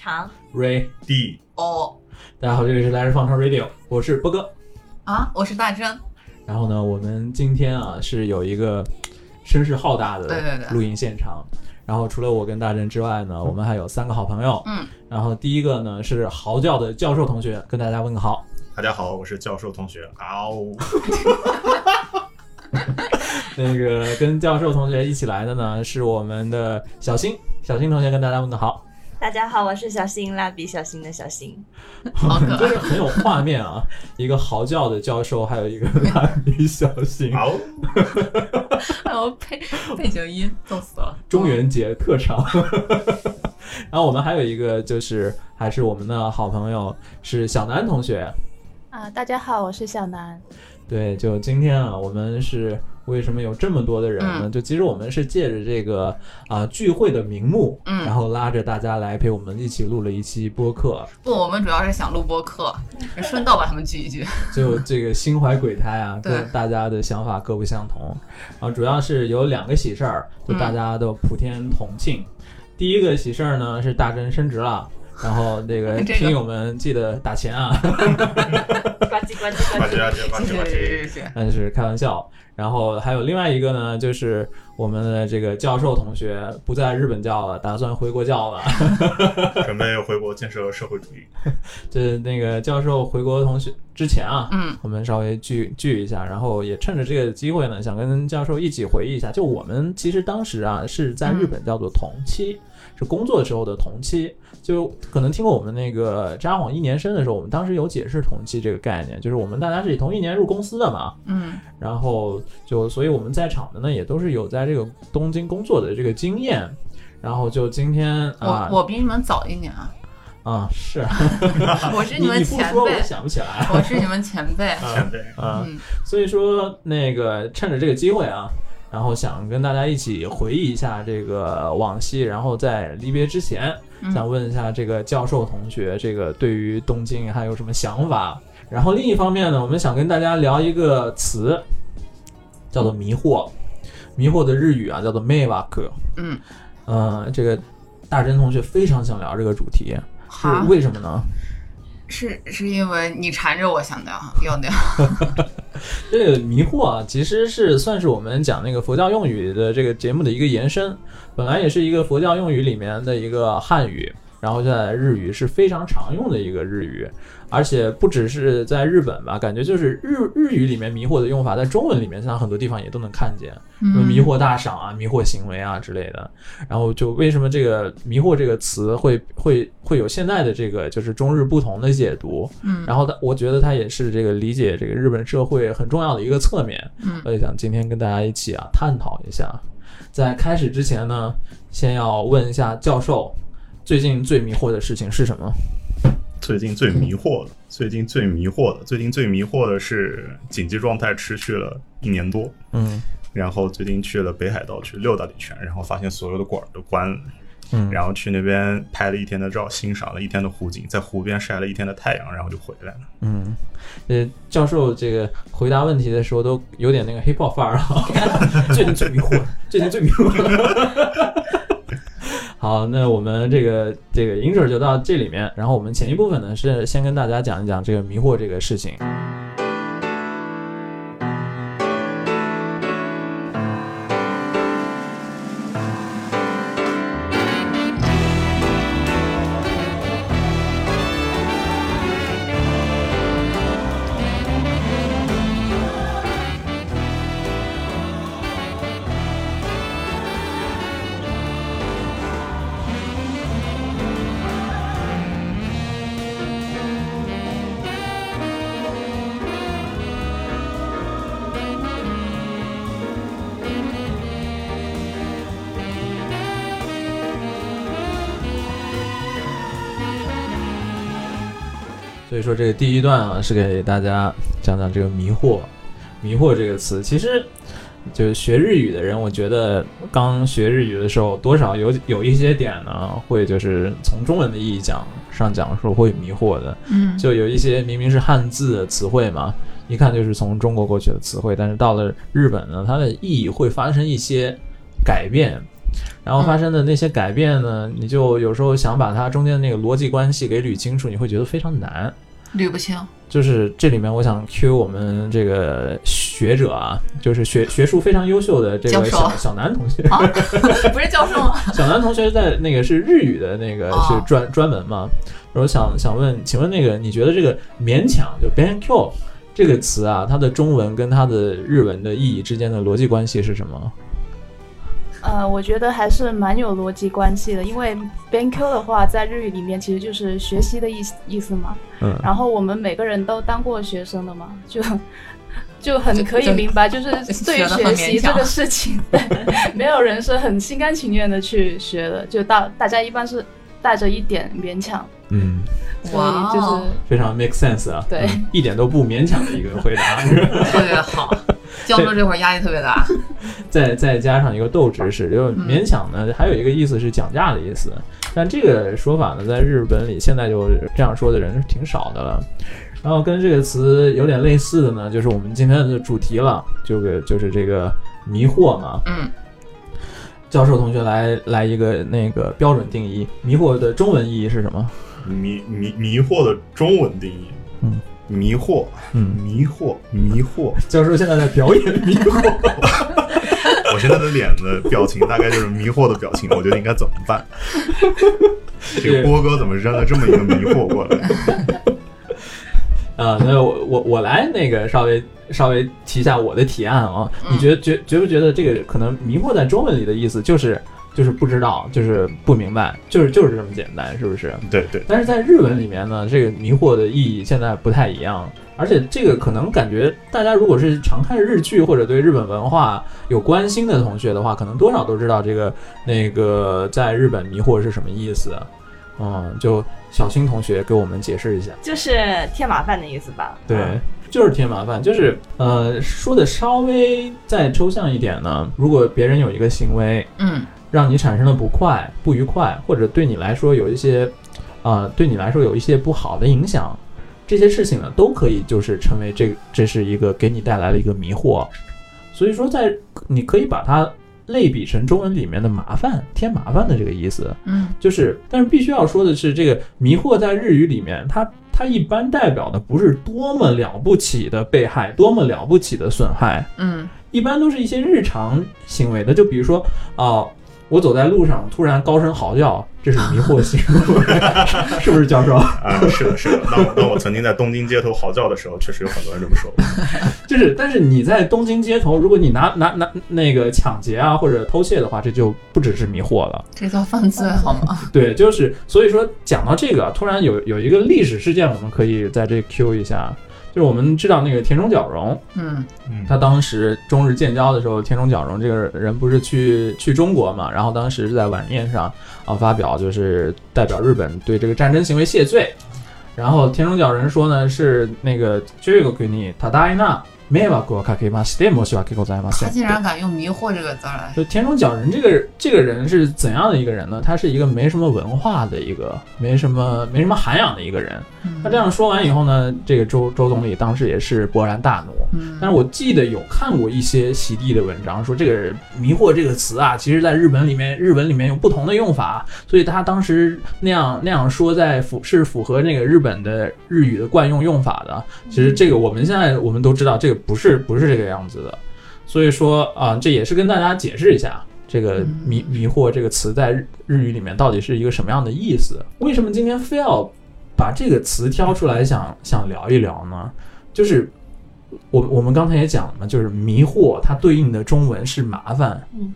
长地哦大家好，这里是来日方长 Radio，我是波哥。啊，我是大真，然后呢，我们今天啊是有一个声势浩大的对对对录音现场。然后除了我跟大真之外呢，我们还有三个好朋友。嗯，然后第一个呢是嚎叫的教授同学，跟大家问个好。大家好，我是教授同学。嗷、那个跟教授同学一起来的呢是我们的小新，小新同学跟大家问个好。大家好，我是小新，蜡笔小新的小新。好可就是爱。很有画面啊，一个嚎叫的教授，还有一个 蜡笔小新。嗷、哎我配背景音逗死了。中元节特长。然后我们还有一个就是还是我们的好朋友是小南同学。啊，大家好，我是小南。对，就今天啊，我们是为什么有这么多的人呢？嗯就其实我们是借着这个啊、聚会的名目，嗯然后拉着大家来陪我们一起录了一期播客，不，我们主要是想录播客，顺道把他们聚一聚。就这个心怀鬼胎啊，对跟大家的想法各不相同。然后主要是有两个喜事儿，就大家都普天同庆。第一个喜事儿呢是大真升职了。然后那个 听友们记得打钱啊，呱唧呱唧呱唧。呱唧呱唧呱唧呱唧。是是，但是开玩笑。然后还有另外一个呢，就是我们的这个教授同学不在日本教了，打算回国教了。准备回国建设社会主义。这那个教授回国同学之前啊，嗯我们稍微聚聚一下，然后也趁着这个机会呢，想跟教授一起回忆一下。就我们其实当时啊是在日本叫做同期，是工作时候的同期。就可能听过我们那个札幌一年生的时候，我们当时有解释统计这个概念，就是我们大家是同一年入公司的嘛，嗯。然后就所以我们在场的呢也都是有在这个东京工作的这个经验。然后就今天啊。我我比你们早一年啊，啊是，我是你们前辈。想不起来。我是你们前辈。前辈，啊，嗯。所以说那个趁着这个机会啊，然后想跟大家一起回忆一下这个往昔，然后在离别之前，嗯想问一下这个教授同学，这个对于东京还有什么想法？然后另一方面呢，我们想跟大家聊一个词，叫做迷惑。迷惑的日语啊，叫做 “maywaku”。嗯，呃，这个大真同学非常想聊这个主题，是，为什么呢？是是因为你缠着我想掉要掉。这个迷惑啊，其实是算是我们讲那个佛教用语的这个节目的一个延伸，本来也是一个佛教用语里面的一个汉语，然后现在日语是非常常用的一个日语，而且不只是在日本吧，感觉就是日日语里面迷惑的用法，在中文里面，像很多地方也都能看见，什么迷惑大赏啊、迷惑行为啊之类的。然后就为什么这个迷惑这个词会会会有现在的这个就是中日不同的解读？嗯然后它我觉得它也是这个理解这个日本社会很重要的一个侧面。嗯所以想今天跟大家一起啊探讨一下。在开始之前呢，先要问一下教授，最近最迷惑的事情是什么？最近最迷惑的，最近最迷惑的，最近最迷惑的是紧急状态持续了一年多，嗯然后最近去了北海道去溜达了一圈，然后发现所有的馆儿都关了，嗯，然后去那边拍了一天的照，欣赏了一天的湖景，在湖边晒了一天的太阳，然后就回来了。嗯，呃，教授这个回答问题的时候都有点那个 hip hop 范儿啊。最近最迷惑，最近最迷惑。好，那我们这个这个 intro 就到这里面，然后我们前一部分呢是先跟大家讲一讲这个迷惑这个事情。说这个第一段啊，是给大家讲讲这个迷惑，迷惑这个词，其实就是学日语的人，我觉得刚学日语的时候，多少有有一些点呢，会就是从中文的意义讲上讲说会迷惑的，嗯就有一些明明是汉字的词汇嘛，一看就是从中国过去的词汇，但是到了日本呢，它的意义会发生一些改变。然后发生的那些改变呢，你就有时候想把它中间的那个逻辑关系给捋清楚，你会觉得非常难。捋不清。就是这里面，我想 Q 我们这个学者啊，就是学学术非常优秀的这个小小南同学，啊，不是教授吗？小南同学在那个是日语的那个哦是专专门嘛，我想想问，请问那个你觉得这个勉强就 “banq” 这个词啊，它的中文跟它的日文的意义之间的逻辑关系是什么？呃，我觉得还是蛮有逻辑关系的，因为 “banq” 的话，在日语里面其实就是学习的意思意思嘛。嗯，然后我们每个人都当过学生的嘛，就就很可以明白，就是对于学习这个事情，对，没有人是很心甘情愿的去学的，就大大家一般是带着一点勉强，嗯，所哇以就是哦非常 make sense 啊，对嗯一点都不勉强的一个回答。特别好。教授这会儿压力特别大。再再加上一个斗知识，就勉强呢，还有一个意思是讲价的意思。但这个说法呢，在日本里现在就这样说的人是挺少的了。然后跟这个词有点类似的呢，就是我们今天的主题了，这个就是这个迷惑嘛。嗯，教授同学来来一个那个标准定义，迷惑的中文意义是什么？迷迷迷惑的中文定义，嗯，迷惑，嗯，迷惑，迷惑。教授现在在表演 迷惑。我现在的脸的表情大概就是迷惑的表情，我觉得应该怎么办？这个波哥怎么扔了这么一个迷惑过来？啊，那我我我来那个稍微稍微提一下我的提案啊，你觉得觉觉不觉得这个可能迷惑在中文里的意思就是就是不知道，就是不明白，就是就是这么简单，是不是？对对，但是在日文里面呢，这个迷惑的意义现在不太一样，而且这个可能感觉大家如果是常看日剧或者对日本文化有关心的同学的话，可能多少都知道这个那个在日本迷惑是什么意思。嗯，就小新同学给我们解释一下。就是添麻烦的意思吧？对，嗯就是添麻烦，就是呃说的稍微再抽象一点呢，如果别人有一个行为嗯让你产生了不快、不愉快，或者对你来说有一些呃对你来说有一些不好的影响，这些事情呢都可以就是成为这这是一个给你带来了一个迷惑，所以说在你可以把它类比成中文里面的麻烦、添麻烦的这个意思。嗯就是，但是必须要说的是，这个迷惑在日语里面，它它一般代表的不是多么了不起的被害，多么了不起的损害，嗯一般都是一些日常行为的。就比如说啊、我走在路上突然高声嚎叫，这是迷惑行为，是不是教授？啊，是的，是的。那我那我曾经在东京街头嚎叫的时候，确实有很多人这么说。就是，但是你在东京街头，如果你拿拿拿那个抢劫啊或者偷窃的话，这就不只是迷惑了。这叫犯罪好吗？对，就是所以说讲到这个，突然有有一个历史事件，我们可以在这 Q 一下，就是我们知道那个田中角荣，嗯。嗯，他当时中日建交的时候，田中角荣这个人不是去去中国嘛，然后当时是在晚宴上啊发表就是代表日本对这个战争行为谢罪，然后田中角荣说呢是那个这个国に多大な迷惑をかけまして申し訳ございません。他竟然敢用迷惑这个字儿来，就田中角人这个这个人是怎样的一个人呢？他是一个没什么文化的一个，没什么没什么涵养的一个人。他这样说完以后呢，这个周周总理当时也是勃然大怒。嗯但是我记得有看过一些洗地的文章，说这个“迷惑”这个词啊，其实在日本里面，日文里面有不同的用法，所以他当时那样那样说，在符是符合那个日本的日语的惯用用法的。其实这个我们现在我们都知道，这个 不是不是这个样子的。所以说啊、这也是跟大家解释一下。这个嗯迷迷惑这个词在日日语里面到底是一个什么样的意思？为什么今天非要把这个词挑出来想想聊一聊呢？就是我我们刚才也讲了嘛，就是迷惑它对应的中文是麻烦，嗯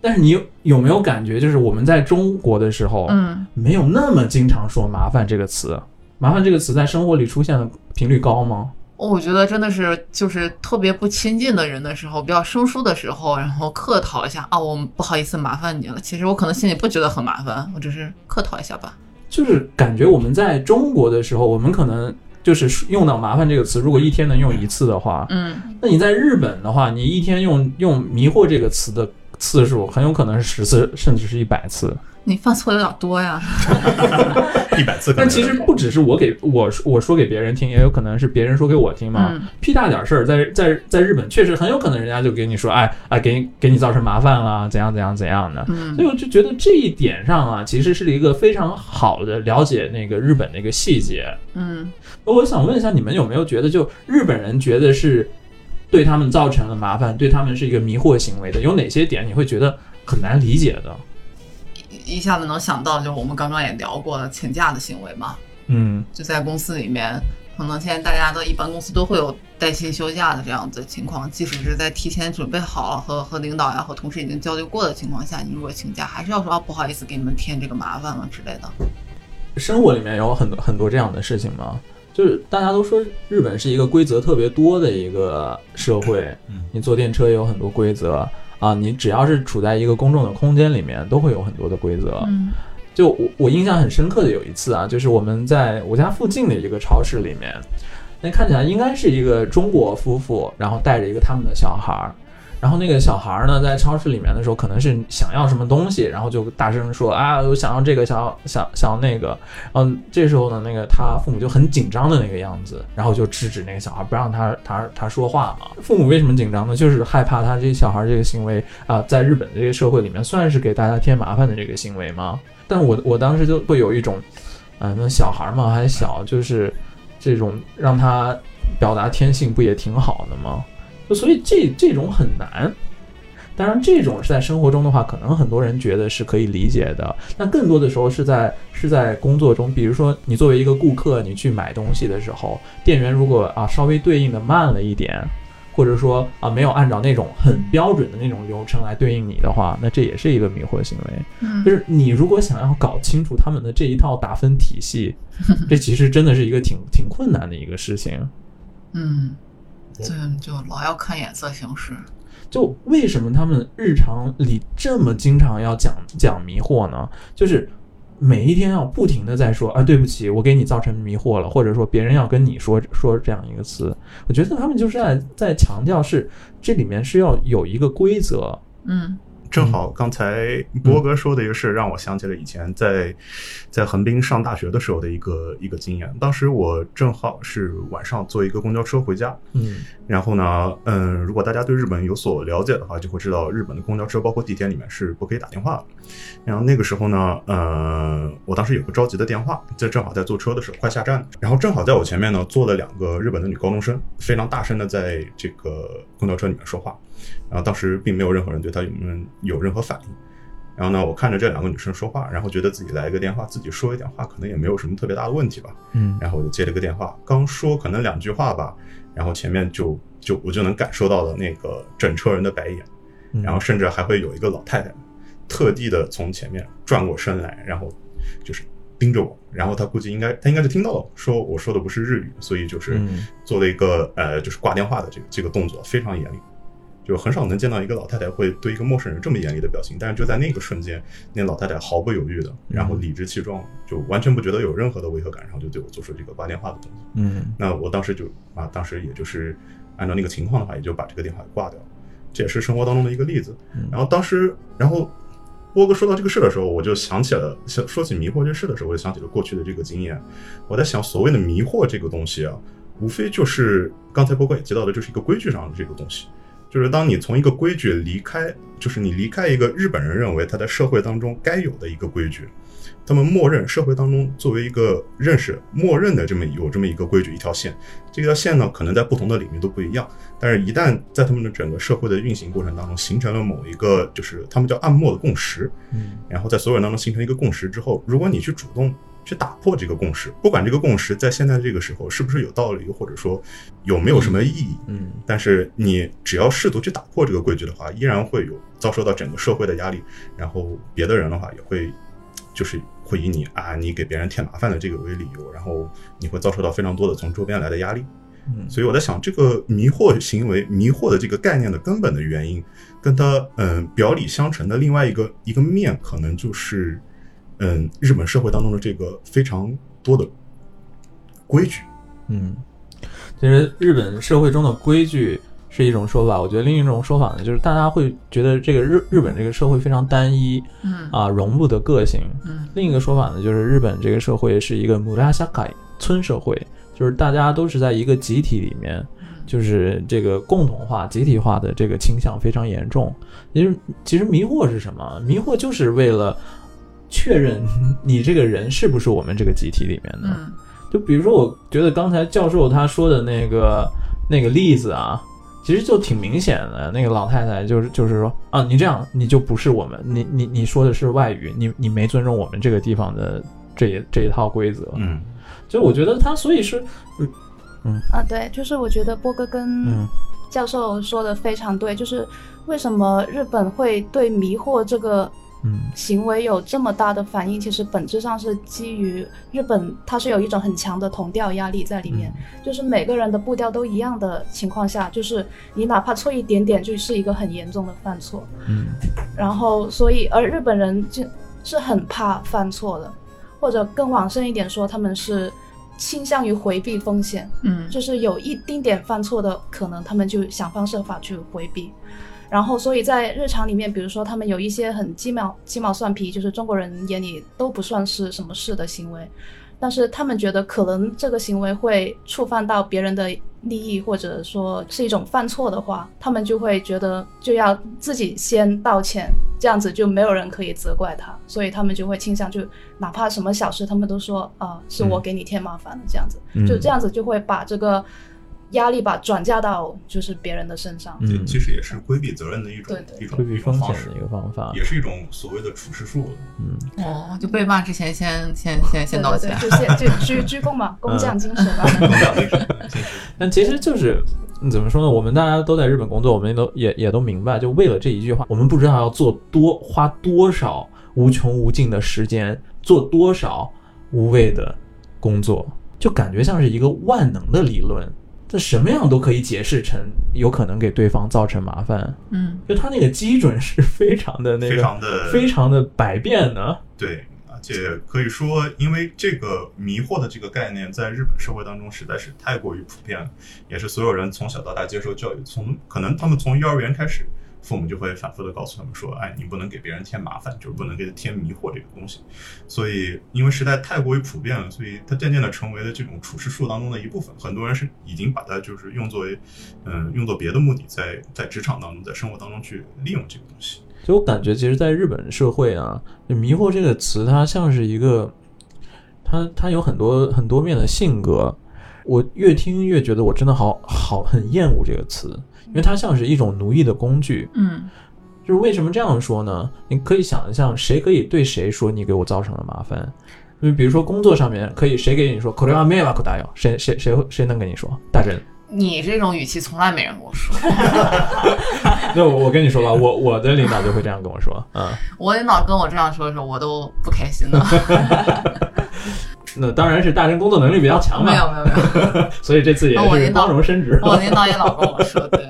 但是你有有没有感觉，就是我们在中国的时候，嗯没有那么经常说麻烦这个词？麻烦这个词在生活里出现的频率高吗？我觉得真的是就是特别不亲近的人的时候，比较生疏的时候，然后客套一下啊，我不好意思麻烦你了。其实我可能心里不觉得很麻烦，我只是客套一下吧。就是感觉我们在中国的时候，我们可能就是用到“麻烦”这个词，如果一天能用一次的话，嗯那你在日本的话，你一天用用“迷惑”这个词的次数很有可能是十次，甚至是一百次。你犯错有点多呀。一百次。但其实不只是我给我说我说给别人听，也有可能是别人说给我听嘛。嗯屁大点事儿，在在在日本确实很有可能人家就给你说，哎哎，给你给你造成麻烦了，怎样怎样怎样的。嗯所以我就觉得这一点上啊，其实是一个非常好的了解那个日本的一个细节。嗯我想问一下，你们有没有觉得，就日本人觉得是对他们造成了麻烦，对他们是一个迷惑行为的，有哪些点你会觉得很难理解的？一一下子能想到，就是我们刚刚也聊过的请假的行为嘛，嗯就在公司里面，可能现在大家都一般公司都会有带薪休假的这样子情况，即使是在提前准备好和和领导呀和同事已经交流过的情况下，你如果请假，还是要说啊不好意思给你们添这个麻烦了之类的。生活里面有很多很多这样的事情吗？就是大家都说日本是一个规则特别多的一个社会，嗯你坐电车也有很多规则啊，你只要是处在一个公众的空间里面，都会有很多的规则。嗯就我我印象很深刻的有一次啊，就是我们在我家附近的一个超市里面，那看起来应该是一个中国夫妇，然后带着一个他们的小孩儿，然后那个小孩呢在超市里面的时候，可能是想要什么东西，然后就大声说啊，我想要这个，想要想想要那个，然后这时候呢，那个他父母就很紧张的那个样子，然后就制止那个小孩，不让他他他说话嘛。父母为什么紧张呢？就是害怕他这小孩这个行为啊、在日本这个社会里面算是给大家添麻烦的这个行为吗？但我我当时就会有一种，啊、那小孩嘛还小，就是这种让他表达天性不也挺好的吗？就所以这这种很难。当然，这种是在生活中的话，可能很多人觉得是可以理解的。那更多的时候是在是在工作中，比如说你作为一个顾客，你去买东西的时候，店员如果啊稍微对应的慢了一点，或者说啊没有按照那种很标准的那种流程来对应你的话，那这也是一个迷惑行为。嗯就是你如果想要搞清楚他们的这一套打分体系，这其实真的是一个挺挺困难的一个事情。嗯，对，就老要看眼色行事。就为什么他们日常里这么经常要讲讲迷惑呢？就是每一天要不停的在说啊，对不起，我给你造成迷惑了，或者说别人要跟你说说这样一个词，我觉得他们就是在在强调是这里面是要有一个规则，嗯正好刚才波哥说的一个事，让我想起了以前在在横滨上大学的时候的一个一个经验。当时我正好是晚上坐一个公交车回家，嗯。然后呢，嗯，如果大家对日本有所了解的话，就会知道日本的公交车包括地铁里面是不可以打电话的。然后那个时候呢，呃，我当时有个着急的电话，在正好在坐车的时候快下站，然后正好在我前面呢坐了两个日本的女高中生，非常大声的在这个公交车里面说话，然后当时并没有任何人对他有有任何反应。然后呢，我看着这两个女生说话，然后觉得自己来一个电话，自己说一点话，可能也没有什么特别大的问题吧。嗯然后我就接了个电话，刚说可能两句话吧，然后前面就就我就能感受到了那个整车人的白眼，嗯然后甚至还会有一个老太太特地的从前面转过身来，然后就是盯着我，然后她估计应该她应该是听到了，说我说的不是日语，所以就是嗯做了一个呃就是挂电话的这个这个动作，非常严厉。就很少能见到一个老太太会对一个陌生人这么严厉的表情，但是就在那个瞬间，那老太太毫不犹豫的，然后理直气壮，就完全不觉得有任何的违和感，然后就对我做出这个挂电话的动作。嗯那我当时就啊，当时也就是按照那个情况的话，也就把这个电话给挂掉了。这也是生活当中的一个例子。嗯然后当时，然后波哥说到这个事的时候，我就想起了，想说起迷惑这事的时候，我就想起了过去的这个经验。我在想，所谓的迷惑这个东西啊，无非就是刚才波哥也提到的，就是一个规矩上的这个东西。就是当你从一个规矩离开，就是你离开一个日本人认为他在社会当中该有的一个规矩，他们默认社会当中作为一个认识默认的这么有这么一个规矩一条线，这条线呢可能在不同的领域都不一样，但是一旦在他们的整个社会的运行过程当中形成了某一个就是他们叫暗默的共识，嗯。然后在所有人当中形成一个共识之后，如果你去主动去打破这个共识，不管这个共识在现在这个时候是不是有道理，或者说有没有什么意义，嗯但是你只要试图去打破这个规矩的话，依然会有遭受到整个社会的压力，然后别的人的话也会，就是会以你啊你给别人添麻烦的这个为理由，然后你会遭受到非常多的从周边来的压力。嗯所以我在想，这个迷惑行为、迷惑的这个概念的根本的原因，跟它嗯表里相承的另外一个一个面，可能就是嗯日本社会当中的这个非常多的规矩。嗯，其实日本社会中的规矩是一种说法。我觉得另一种说法呢，就是大家会觉得这个日日本这个社会非常单一嗯啊，容不得个性。嗯另一个说法呢，就是日本这个社会是一个姆拉夏改村社会，就是大家都是在一个集体里面，就是这个共同化、集体化的这个倾向非常严重。其实，其实迷惑是什么？迷惑就是为了确认你这个人是不是我们这个集体里面的。嗯就比如说，我觉得刚才教授他说的那个那个例子啊，其实就挺明显的。那个老太太就是就是说啊，你这样你就不是我们，你你你说的是外语，你你没尊重我们这个地方的这一这一套规则。嗯，就我觉得他所以是嗯嗯啊，对，就是我觉得波哥跟嗯教授说的非常对，就是为什么日本会对迷惑这个嗯行为有这么大的反应，其实本质上是基于日本它是有一种很强的同调压力在里面，就是每个人的步调都一样的情况下，就是你哪怕错一点点，就是一个很严重的犯错。嗯然后，所以而日本人就是很怕犯错的，或者更往深一点说，他们是倾向于回避风险。嗯就是有一丁点犯错的可能，他们就想方设法去回避。然后，所以在日常里面，比如说他们有一些很鸡毛鸡毛蒜皮，就是中国人眼里都不算是什么事的行为，但是他们觉得可能这个行为会触犯到别人的利益，或者说是一种犯错的话，他们就会觉得就要自己先道歉，这样子就没有人可以责怪他，所以他们就会倾向就哪怕什么小事，他们都说啊、是我给你添麻烦了，这样子。就这样子就会把这个压力吧转嫁到就是别人的身上。这嗯，其实也是规避责任的一种对对一种规避风险的一，个方法。也是一种所谓的处事术。嗯，哦，就被骂之前先先先先道歉就先就鞠鞠躬嘛，工匠精神吧。工匠精神，但其实就是嗯怎么说呢？我们大家都在日本工作，我们都也也都明白，就为了这一句话，我们不知道要做多花多少无穷无尽的时间，做多少无谓的工作，就感觉像是一个万能的理论。这什么样都可以解释成有可能给对方造成麻烦，嗯就他那个基准是非常的那个非常的非常的百变的。对，而且可以说，因为这个迷惑的这个概念在日本社会当中实在是太过于普遍了，也是所有人从小到大接受教育，从可能他们从幼儿园开始，父母就会反复的告诉他们说，哎，你不能给别人添麻烦，就是不能给他添迷惑这个东西。所以，因为时代太过于普遍了，所以它渐渐的成为了这种处事术当中的一部分。很多人是已经把它就是用作为，嗯、用作别的目的，在在职场当中，在生活当中去利用这个东西。就我感觉，其实，在日本社会啊，迷惑这个词，它像是一个，它它有很多很多面的性格。我越听越觉得，我真的好好很厌恶这个词，因为它像是一种奴役的工具。嗯就是为什么这样说呢？你可以想象，谁可以对谁说你给我造成了麻烦？就比如说工作上面，可以谁给你说 “これは迷惑だよ”，谁谁谁会谁能跟你说？大真，你这种语气从来没人跟我说，那我我跟你说吧，我我的领导就会这样跟我说，嗯。我领导跟我这样说的时候，我都不开心的。 那当然是大人工作能力比较强嘛，没有没有没有，所以这次也是光荣升职。我领导也老跟我说，对，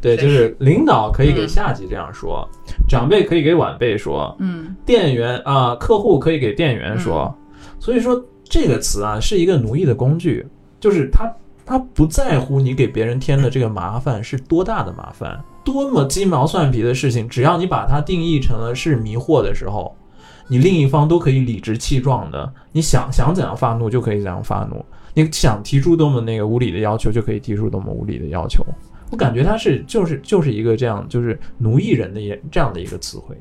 对，就是领导可以给嗯下级这样说，长辈可以给晚辈说，嗯店员啊、客户可以给店员说。所以说这个词啊是一个奴役的工具，就是他他不在乎你给别人添的这个麻烦是多大的麻烦，多么鸡毛蒜皮的事情，只要你把它定义成了是迷惑的时候。你另一方都可以理直气壮的，你想想怎样发怒就可以怎样发怒，你想提出多么那个无理的要求就可以提出多么无理的要求。我感觉他是就是就是一个这样就是奴役人的这样的一个词汇。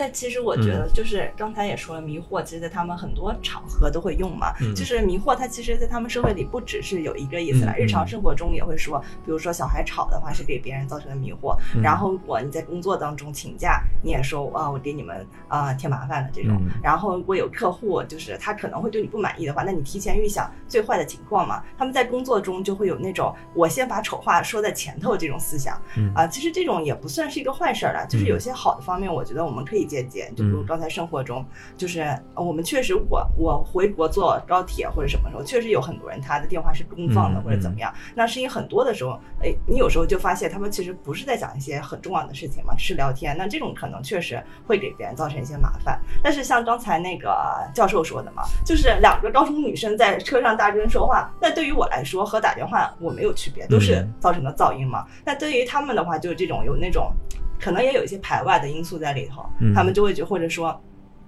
但其实我觉得，就是刚才也说了，迷惑其实在他们很多场合都会用嘛。嗯就是迷惑，它其实在他们社会里不只是有一个意思了，日常生活中也会说，比如说小孩吵的话是给别人造成的迷惑，嗯然后我你在工作当中请假，你也说啊我给你们啊、添麻烦了这种。嗯然后如果有客户就是他可能会对你不满意的话，那你提前预想最坏的情况嘛。他们在工作中就会有那种我先把丑话说在前头这种思想。嗯啊，其实这种也不算是一个坏事儿了，就是有些好的方面，我觉得我们可以件件，就比如刚才生活中，就是呃我们确实我我回国坐高铁或者什么时候，确实有很多人他的电话是公放的嗯或者怎么样。那声音很多的时候，哎，你有时候就发现他们其实不是在讲一些很重要的事情嘛，只是聊天。那这种可能确实会给别人造成一些麻烦。但是像刚才那个教授说的嘛，就是两个高中女生在车上大声说话，那对于我来说和打电话我没有区别，都是嗯造成的噪音嘛。那对于他们的话，就是这种有那种可能也有一些排外的因素在里头，嗯他们就会觉或者说。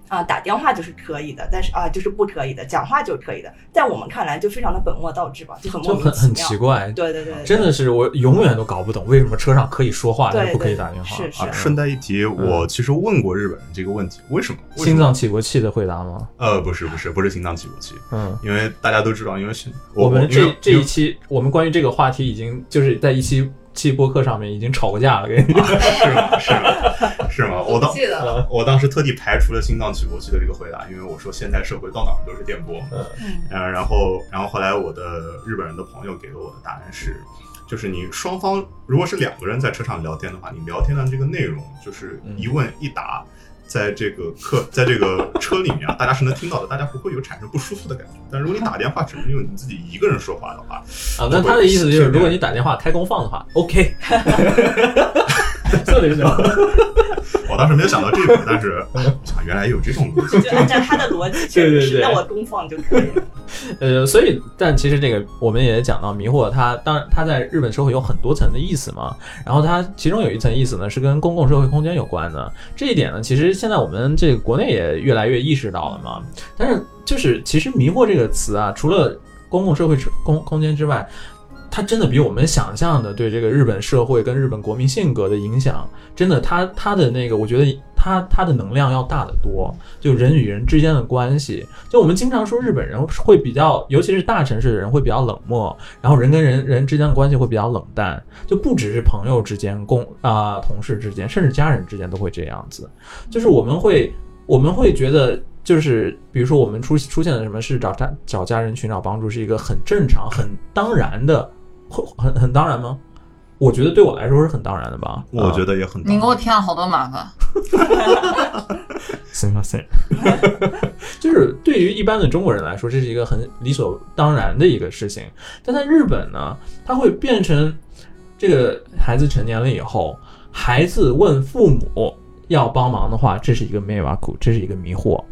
啊，打电话就是可以的，但是啊，就是不可以的，讲话就是可以的，在我们看来就非常的本末倒置吧，就很莫就很很名其妙。奇怪。对对对，对真的是我永远都搞不懂为什么车上可以说话，但是不可以打电话。是是啊顺带一提，我其实问过日本人这个问题，为什么？什么心脏起搏器的回答吗？呃，不是不是 不是心脏起搏器，嗯，因为大家都知道，因为是我们这这一期我们关于这个话题已经就是在一期期播客上面已经吵过架了，跟你啊。是吗？是吗？是吗？我当记得了，我当时特地排除了心脏起搏器的这个回答，因为我说现在社会到哪儿都是电波。嗯呃，然后然后后来我的日本人的朋友给了我的答案是，就是你双方如果是两个人在车上聊天的话，你聊天的这个内容就是一问一答。在这个客，在这个车里面啊，大家是能听到的，大家不会有产生不舒服的感觉。但如果你打电话，只能用你自己一个人说话的话，啊，那他的意思就是，如果你打电话开功放的话，OK，そうですよ。我当时没有想到这一步，但是我想原来有这种逻辑。就按照他的逻辑，确实是，对对对那我公放就可以了。呃，所以，但其实这个我们也讲到迷惑它，当然它在日本社会有很多层的意思嘛。然后它其中有一层意思呢是跟公共社会空间有关的。这一点呢，其实现在我们这个国内也越来越意识到了嘛。但是就是其实迷惑这个词啊，除了公共社会空空间之外， 它真的比我们想象的对这个日本社会跟日本国民性格的影响，真的它它的那个，我觉得它它的能量要大得多。就人与人之间的关系，就我们经常说日本人会比较，尤其是大城市的人会比较冷漠，然后人跟人人之间的关系会比较冷淡，就不只是朋友之间、共啊、同事之间，甚至家人之间都会这样子。就是我们会我们会觉得，就是比如说我们出出现了什么事，找家找家人寻找帮助是一个很正常、很当然的，会很很当然吗？我觉得对我来说是很当然的吧。我觉得得也很你给我添了好多麻烦。すみません，就是对于一般的中国人来说，这是一个很理所当然的一个事情。但在日本呢，它会变成这个孩子成年了以后，孩子问父母要帮忙的话，这是一个迷惑，这是一个迷惑。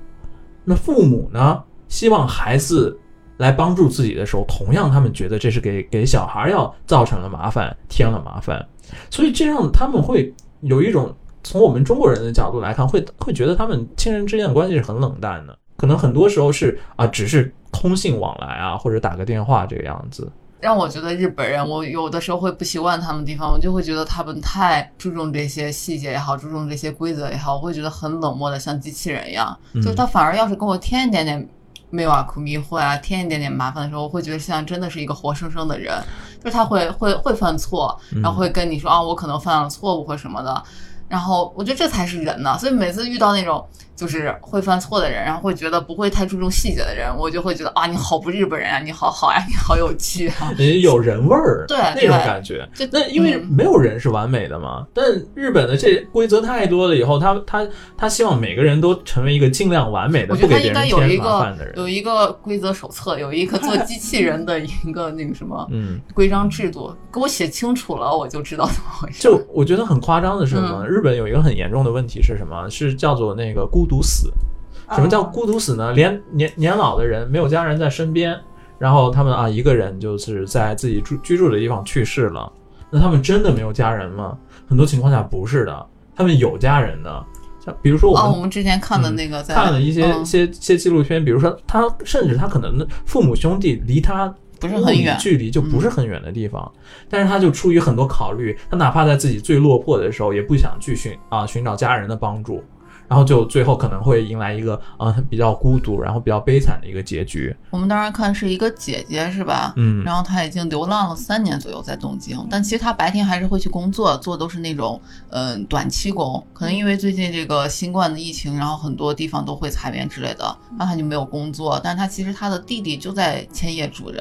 那父母呢，希望孩子 来帮助自己的时候，同样他们觉得这是给给小孩要造成了麻烦，添了麻烦，所以这让他们会有一种从我们中国人的角度来看，会会觉得他们亲人之间的关系是很冷淡的，可能很多时候是啊，只是通信往来啊，或者打个电话这个样子。让我觉得日本人，我有的时候会不习惯他们地方，我就会觉得他们太注重这些细节也好，注重这些规则也好，我会觉得很冷漠的，像机器人一样。嗯就他反而要是跟我添一点点没有啊苦迷惑啊，添一点点麻烦的时候，我会觉得像真的是一个活生生的人，就是他会会会犯错，然后会跟你说啊，我可能犯了错误或什么的。然后我觉得这才是人呢，所以每次遇到那种就是会犯错的人，然后会觉得不会太注重细节的人，我就会觉得啊，你好不日本人啊，你好好呀、你好有趣啊。也有人味儿，对那种感觉。就那因为嗯没有人是完美的嘛，但日本的这规则太多了，以后他他他希望每个人都成为一个尽量完美的，我觉不给别得他应该人添有一个麻烦的人。有一个规则手册，有一个做机器人的一个那个什么 嗯，规章制度，给我写清楚了，我就知道怎么回事。就我觉得很夸张的是什么？嗯日本有一个很严重的问题是什么？是叫做那个孤独死。什么叫孤独死呢？连年年老的人没有家人在身边，然后他们啊一个人就是在自己住居住的地方去世了。那他们真的没有家人吗？很多情况下不是的，他们有家人的。像比如说我们哦，我们之前看的那个在、看了一些、嗯些些纪录片，比如说他甚至他可能父母兄弟离他不是很远距离就不是很远的地方，但是他就出于很多考虑，他哪怕在自己最落魄的时候，也不想去寻啊寻找家人的帮助，然后就最后可能会迎来一个啊比较孤独，然后比较悲惨的一个结局。我们当时看是一个姐姐是吧？嗯然后她已经流浪了三年左右在东京，但其实她白天还是会去工作，做都是那种嗯、呃短期工。可能因为最近这个新冠的疫情，然后很多地方都会裁员之类的，然后她就没有工作。但是她其实她的弟弟就在千叶住着，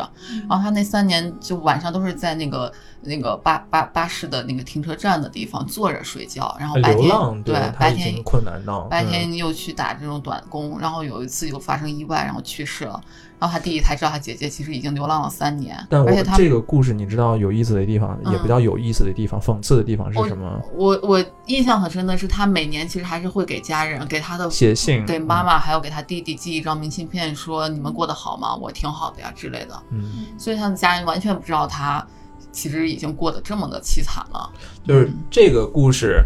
然后她那三年就晚上都是在那个那个巴巴巴士的那个停车站的地方坐着睡觉，然后白天流浪对白天经困难到忙，白嗯天又去打这种短工，然后有一次又发生意外，然后去世了。然后他弟弟才知道他姐姐其实已经流浪了三年，但我而且他这个故事你知道有意思的地方，也嗯不叫有意思的地方，讽刺的地方是什么？我我印象很深的是，他每年其实还是会给家人、给他的写信给妈妈还有给他弟弟寄一张明信片，说你们过得好吗？我挺好的呀之类的。嗯，所以他的家人完全不知道他其实已经过得这么的凄惨了。就是嗯这个故事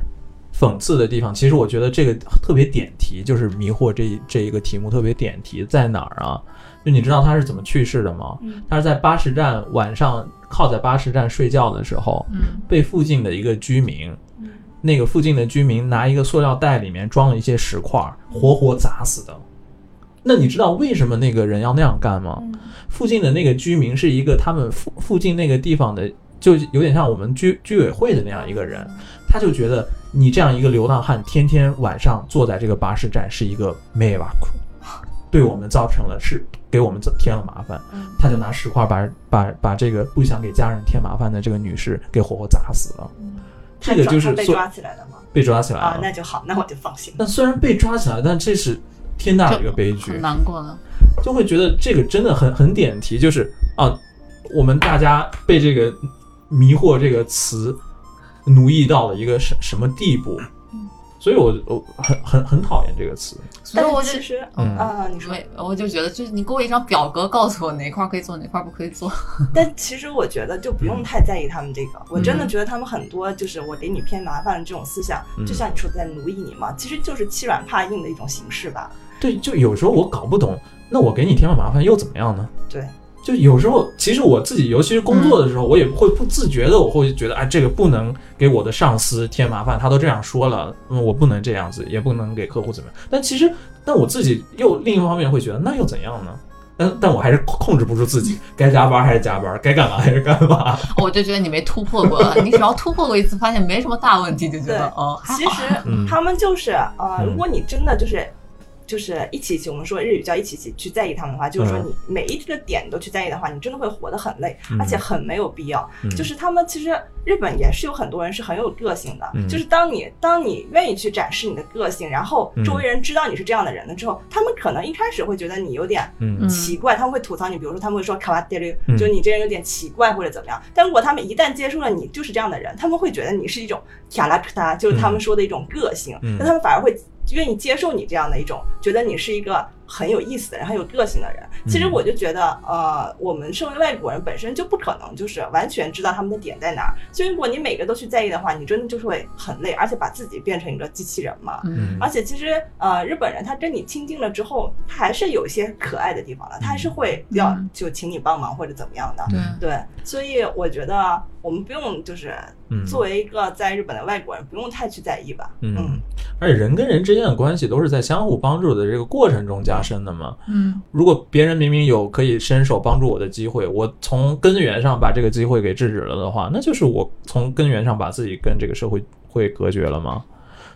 讽刺的地方，其实我觉得这个特别点题，就是迷惑这这一个题目特别点题在哪儿啊？就你知道他是怎么去世的吗？嗯他是在巴士站晚上靠在巴士站睡觉的时候，嗯被附近的一个居民，嗯那个附近的居民拿一个塑料袋里面装了一些石块，活活砸死的。那你知道为什么那个人要那样干吗？嗯附近的那个居民是一个他们附附近那个地方的，就有点像我们居居委会的那样一个人，他就觉得你这样一个流浪汉，天天晚上坐在这个巴士站是一个迷惑，对我们造成了是给我们添了麻烦，嗯他就拿石块把把把这个不想给家人添麻烦的这个女士给活活砸死了。这个就是被抓起来了吗？被抓起来啊，了。那就好，那我就放心。那虽然被抓起来，但这是天大的一个悲剧很。难过了。就会觉得这个真的很很点题，就是啊，我们大家被这个迷惑这个词奴役到了一个什什么地步？所以我我很很很讨厌这个词。所以我其实，嗯啊，你说，我就觉得就是你给我一张表格，告诉我哪块儿可以做，哪块儿不可以做。但其实我觉得就不用太在意他们这个，我真的觉得他们很多就是我给你添麻烦的这种思想，嗯就像你说的在奴役你嘛，其实就是欺软怕硬的一种形式吧。对，就有时候我搞不懂，那我给你添了麻烦又怎么样呢？对，就有时候，其实我自己，尤其是工作的时候，我也会不自觉的，我会觉得，哎，这个不能给我的上司添麻烦，他都这样说了，嗯，我不能这样子，也不能给客户怎么样。但其实，但我自己又另一方面会觉得，那又怎样呢？但 但我还是控制不住自己，该加班还是加班，该干嘛还是干嘛。我就觉得你没突破过，你只要突破过一次，发现没什么大问题，就觉得哦，其实嗯他们就是呃，嗯如果你真的就是。就是一起一起，我们说日语叫一起一起去在意他们的话，就是说嗯你每一个点都去在意的话，你真的会活得很累，嗯。而且很没有必要。嗯。就是他们其实日本也是有很多人是很有个性的，嗯。就是当你当你愿意去展示你的个性，然后嗯周围人知道你是这样的人了之后，他们可能一开始会觉得你有点奇怪，他们会吐槽你，比如说他们会说卡瓦德鲁嗯，就你这人有点奇怪或者怎么样。但如果他们一旦接受了你就是这样的人，他们会觉得你是一种卡拉克达，就是他们说的一种个性，嗯。那他们反而会愿意接受你这样的一种，觉得你是一个很有意思的人，很有个性的人。其实嗯。我就觉得，呃，我们身为外国人本身就不可能就是完全知道他们的点在哪儿，所以如果你每个都去在意的话，你真的就是会很累，而且把自己变成一个机器人嘛。嗯而且其实呃，日本人他跟你亲近了之后，他还是有一些可爱的地方的，他还是会要嗯。就请你帮忙或者怎么样的。对，对，所以我觉得我们不用就是嗯。作为一个在日本的外国人，不用太去在意吧。嗯，而且人跟人之间的关系都是在相互帮助的这个过程中加深的嘛。嗯如果别人明明有可以伸手帮助我的机会，我从根源上把这个机会给制止了的话，那就是我从根源上把自己跟这个社会会隔绝了吗？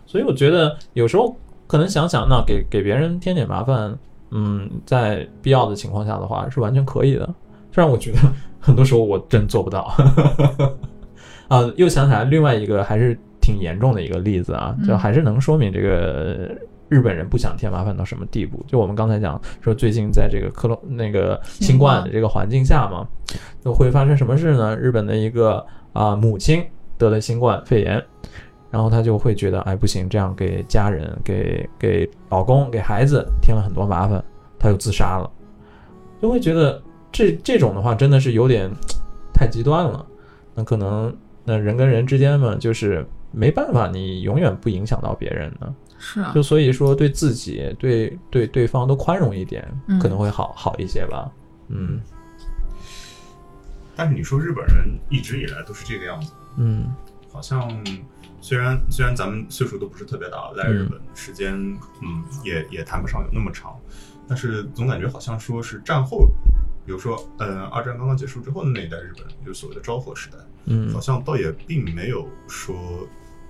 所以我觉得有时候可能想想，那给给别人添点麻烦，嗯，在必要的情况下的话是完全可以的。虽然我觉得很多时候我真做不到。啊，又想起来另外一个还是挺严重的一个例子啊，就嗯还是能说明这个日本人不想添麻烦到什么地步。就我们刚才讲说，最近在这个克隆那个新冠的这个环境下嘛，就会发生什么事呢？日本的一个啊、母亲得了新冠肺炎，然后她就会觉得，哎，不行，这样给家人、给给老公、给孩子添了很多麻烦，她就自杀了，就会觉得这这种的话真的是有点太极端了。那可能那人跟人之间嘛，就是没办法，你永远不影响到别人的。是啊。就所以说，对自己、对对对方都宽容一点，嗯。可能会好好一些吧。嗯。但是你说日本人一直以来都是这个样子，嗯。好像虽然虽然咱们岁数都不是特别大，在日本时间嗯也也谈不上有那么长，但是总感觉好像说是战后，比如说呃二战刚刚结束之后的那一代日本人，就是所谓的昭和时代，嗯。好像倒也并没有说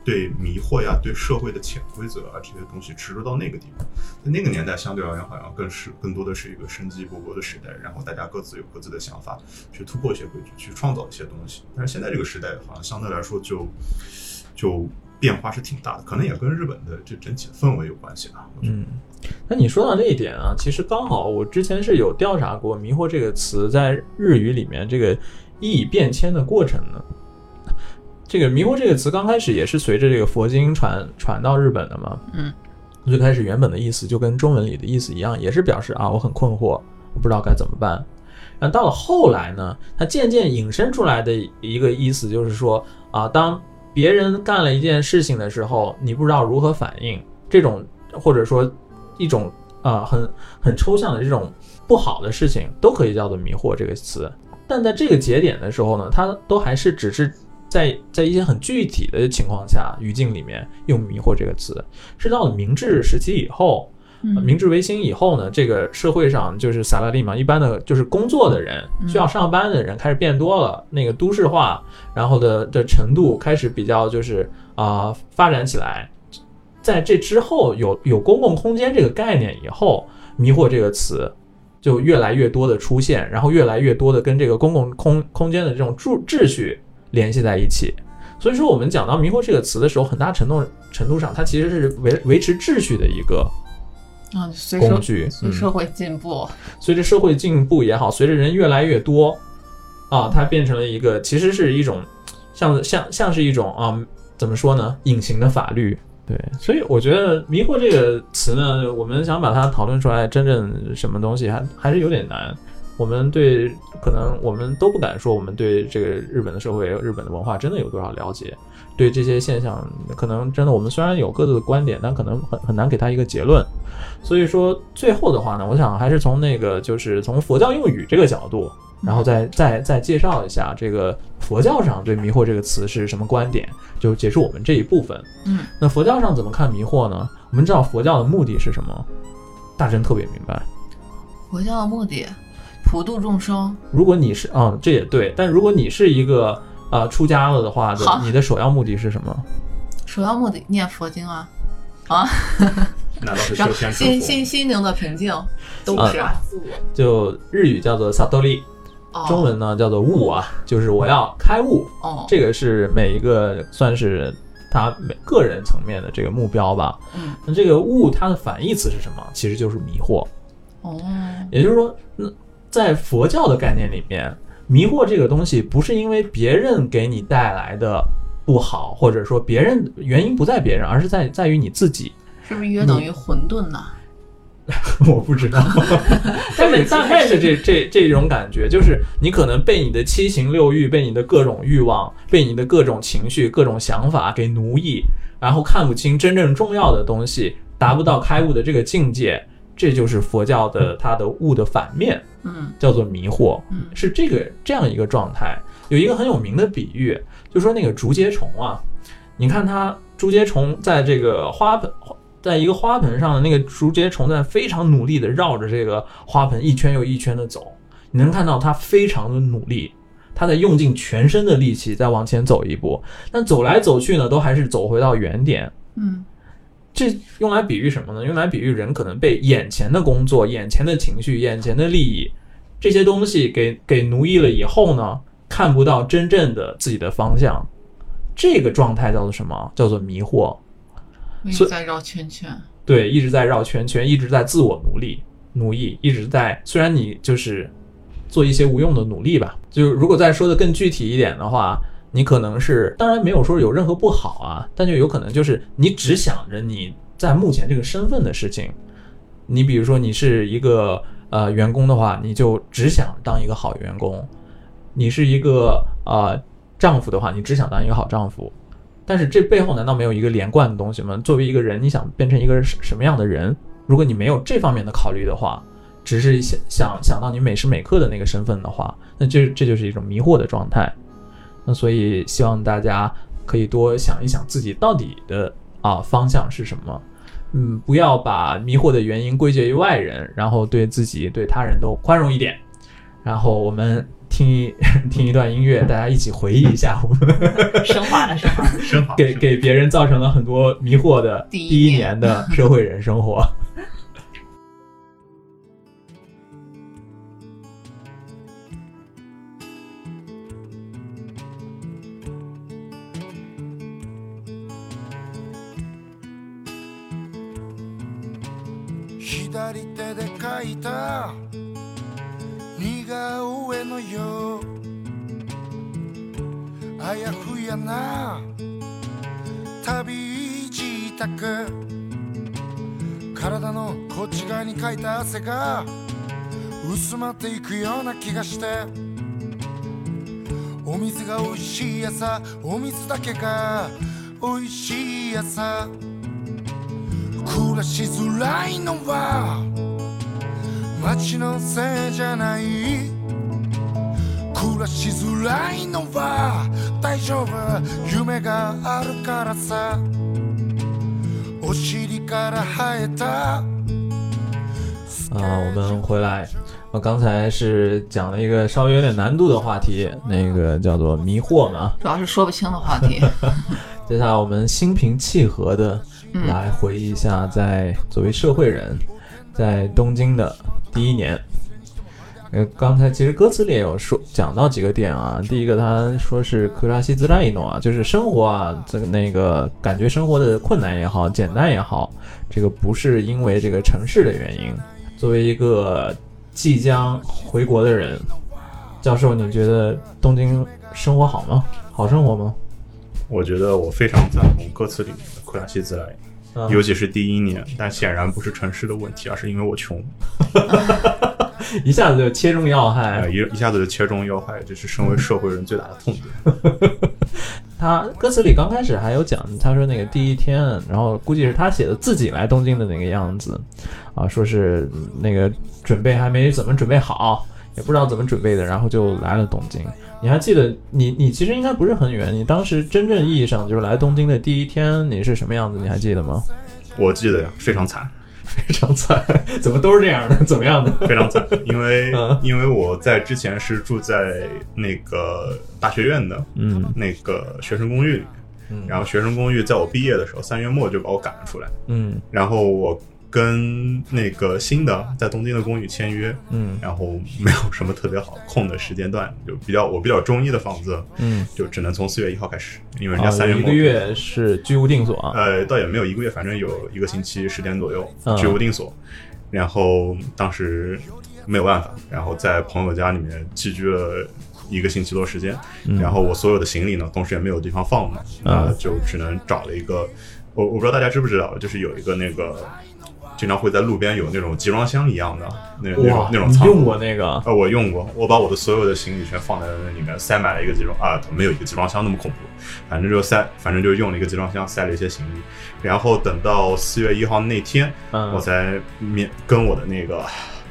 对迷惑呀、对社会的潜规则啊这些东西植入到那个地方。在那个年代，相对而言好像更是更多的是一个生机勃勃的时代，然后大家各自有各自的想法，去突破一些规矩，去创造一些东西。但是现在这个时代，好像相对来说就就变化是挺大的，可能也跟日本的这整体的氛围有关系吧。嗯，那你说到这一点啊，其实刚好我之前是有调查过“迷惑”这个词在日语里面这个意义变迁的过程的。这个“迷惑”这个词刚开始也是随着这个佛经传传到日本的嘛。嗯，最开始原本的意思就跟中文里的意思一样，也是表示啊我很困惑，我不知道该怎么办。那到了后来呢，它渐渐引申出来的一个意思就是说啊，当别人干了一件事情的时候，你不知道如何反应，这种或者说一种啊、很很抽象的这种不好的事情，都可以叫做迷惑这个词。但在这个节点的时候呢，它都还是只是在在一些很具体的情况下语境里面用迷惑这个词。是到了明治时期以后，呃明治维新以后呢，这个社会上就是萨拉利嘛，一般的就是工作的人需要上班的人开始变多了，那个都市化，然后的的程度开始比较就是啊、发展起来。在这之后有有公共空间这个概念以后，迷惑这个词就越来越多的出现，然后越来越多的跟这个公共空空间的这种秩秩序联系在一起。所以说，我们讲到迷惑这个词的时候，很大程度程度上，它其实是维维持秩序的一个啊，工具。嗯随社会进步，随着社会进步也好，随着人越来越多，啊，它变成了一个其实是一种像像像是一种啊，怎么说呢，隐形的法律。对，所以我觉得“迷惑”这个词呢，我们想把它讨论出来，真正什么东西还还是有点难。我们对可能我们都不敢说，我们对这个日本的社会、日本的文化真的有多少了解？对这些现象，可能真的我们虽然有各自的观点，但可能很很难给他一个结论。所以说，最后的话呢，我想还是从那个就是从佛教用语这个角度，然后再再再介绍一下这个佛教上对“迷惑”这个词是什么观点，就结束我们这一部分。嗯，那佛教上怎么看迷惑呢？我们知道佛教的目的是什么，大真特别明白。佛教的目的普度众生。如果你是，嗯，这也对，但如果你是一个呃出家了的话，你的首要目的是什么？首要目的念佛经啊啊，难道是修仙心？心心灵的平静都啊是。自我就日语叫做萨多利，哦中文呢叫做悟啊，就是我要开悟。哦，这个是每一个算是他每个人层面的这个目标吧。嗯那这个悟它的反义词是什么？其实就是迷惑。哦，也就是说，那在佛教的概念里面，迷惑这个东西不是因为别人给你带来的不好，或者说别人原因不在别人，而是在在于你自己。是不是约等于混沌呢？我不知道，但是大概是这这这种感觉，就是你可能被你的七情六欲、被你的各种欲望、被你的各种情绪、各种想法给奴役，然后看不清真正重要的东西，达不到开悟的这个境界，这就是佛教的它的物的反面，嗯。叫做迷惑，嗯。是这个这样一个状态。有一个很有名的比喻，就说那个竹节虫啊，你看它竹节虫在这个花盆，在一个花盆上的那个竹节虫在非常努力的绕着这个花盆一圈又一圈的走，你能看到它非常的努力，它在用尽全身的力气再往前走一步，但走来走去呢，都还是走回到原点。嗯这用来比喻什么呢？用来比喻人可能被眼前的工作、眼前的情绪、眼前的利益这些东西给给奴役了以后呢，看不到真正的自己的方向。这个状态叫做什么？叫做迷惑。所以一直在绕圈圈。对，一直在绕圈圈，一直在自我奴隶、奴役，一直在。虽然你就是做一些无用的努力吧，就如果再说的更具体一点的话，你可能是，当然没有说有任何不好啊，但就有可能就是你只想着你在目前这个身份的事情。你比如说你是一个呃员工的话，你就只想当一个好员工；你是一个呃丈夫的话，你只想当一个好丈夫。但是这背后难道没有一个连贯的东西吗？作为一个人，你想变成一个什什么样的人？如果你没有这方面的考虑的话，只是想想想到你每时每刻的那个身份的话，那这这就是一种迷惑的状态。那所以希望大家可以多想一想自己到底的啊方向是什么。嗯，不要把迷惑的原因归结于外人，然后对自己对他人都宽容一点。然后我们听一 听一段音乐，大家一起回忆一下我们 升华了，升华了。升华给给别人造成了很多迷惑的第一年的社会人生活。左手で書いた。似顔絵のよう。あやふやな。旅支度体のこっち側にかいた汗が。薄まっていくような気がして。お水が美味しい朝。お水だけが美味しい朝。暮らしづらいのは街のせいじゃない暮らしづらいのは大丈夫夢があるからさお尻から生えた啊，我们回来。我刚才是讲了一个稍微有点难度的话题，那个叫做迷惑嘛。主要是说不清的话题。接下来我们心平气和的 来回忆一下，在作为社会人，在东京的第一年。呃，刚才其实歌词里也有说讲到几个点啊。第一个，他说是克拉西兹拉伊诺啊，就是生活啊，这个那个感觉生活的困难也好，简单也好，这个不是因为这个城市的原因。作为一个即将回国的人，教授，你觉得东京生活好吗？好生活吗？我觉得我非常赞同歌词里面的库拉西兹来，嗯尤其是第一年，但显然不是城市的问题，而是因为我穷，一下子就切中要害哎，。一一下子就切中要害，这是身为社会人最大的痛点。他歌词里刚开始还有讲，他说那个第一天，然后估计是他写的自己来东京的那个样子，啊，说是那个准备还没怎么准备好，也不知道怎么准备的，然后就来了东京。你还记得你你其实应该不是很远，你当时真正意义上就是来东京的第一天，你是什么样子？你还记得吗？我记得呀，非常惨，非常惨，怎么都是这样的？怎么样的？非常惨，因为 嗯因为我在之前是住在那个大学院的嗯那个学生公寓里面，嗯然后学生公寓在我毕业的时候三月末就把我赶了出来，嗯然后我跟那个新的在东京的公寓签约，嗯然后没有什么特别好空的时间段，就比较我比较中意的房子，嗯，就只能从四月一号开始，因为人啊，家三月末有一个月是居无定所啊。呃，倒也没有一个月，反正有一个星期十天左右嗯居无定所。然后当时没有办法，然后在朋友家里面寄居了一个星期多时间。嗯然后我所有的行李呢，同时也没有地方放嘛，嗯呃，就只能找了一个，我我不知道大家知不知道，就是有一个那个经常会在路边有那种集装箱一样的那那种，那种仓库你用过那个？呃，我用过，我把我的所有的行李全放在那里面，塞满了一个集装啊，没有一个集装箱那么恐怖，反正就塞，反正就用了一个集装箱塞了一些行李，然后等到四月一号那天，嗯我才面跟我的那个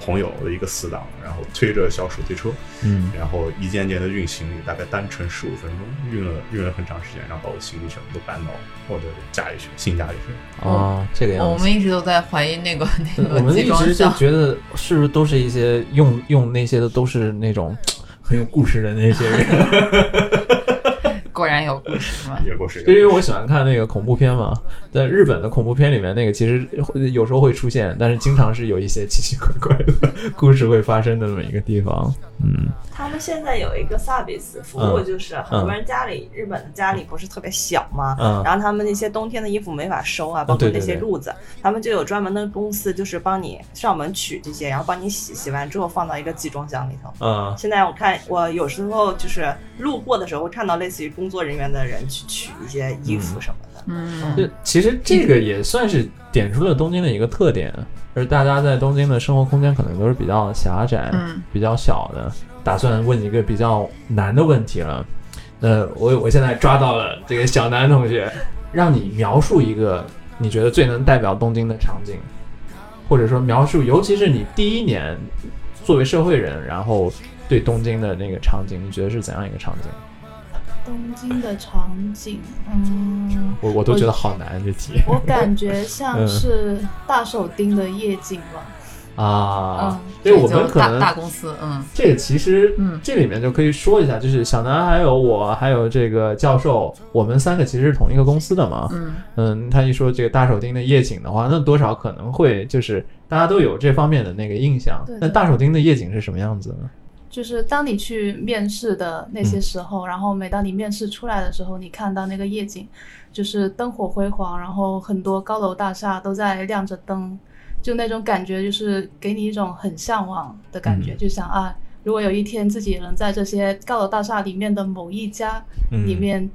朋友的一个死党，然后推着小手推车，嗯然后一件件的运行李，大概单程十五分钟，运了运了很长时间，然后把我行李全部都搬到我的家里去，新家里去。啊，这个样子。我们一直都在怀疑那个 那个我们一直就，觉得是不是都是一些用用那些的都是那种很有故事的那些人，果然有故事是吧？也过是一就因为我喜欢看那个恐怖片嘛，在日本的恐怖片里面，那个其实会有时候会出现，但是经常是有一些奇奇怪怪的故事会发生的那么一个地方。嗯他们现在有一个 service 服务，就是很多人家里，日本的家里不是特别小嘛？嗯然后他们那些冬天的衣服没法收啊，包括那对对对些褥子，他们就有专门的公司，就是帮你上门取这些，然后帮你洗，洗完之后放到一个集装箱里头。嗯现在我看，我有时候就是路过的时候会看到类似于工作人员的人去取一些衣服什么的。嗯，就其实这个也算是点出了东京的一个特点，而大家在东京的生活空间可能都是比较狭窄、嗯比较小的。打算问一个比较难的问题了，那我我现在抓到了这个小南同学，让你描述一个你觉得最能代表东京的场景，或者说描述，尤其是你第一年作为社会人，然后对东京的那个场景，你觉得是怎样一个场景？东京的场景，嗯，我我都觉得好难这题我感觉像嗯是大手町的夜景吧。啊嗯，对，我们可能大公司，嗯这个其实，嗯这里面就可以说一下，就是小南还有我还有这个教授，我们三个其实是同一个公司的嘛。嗯嗯，他一说这个大手町的夜景的话，那多少可能会就是大家都有这方面的那个印象。那大手町的夜景是什么样子呢？就是当你去面试的那些时候，然后每当你面试出来的时候，你看到那个夜景，就是灯火辉煌，然后很多高楼大厦都在亮着灯，就那种感觉，就是给你一种很向往的感觉，嗯。就想啊，如果有一天自己能在这些高楼大厦里面的某一家嗯。里面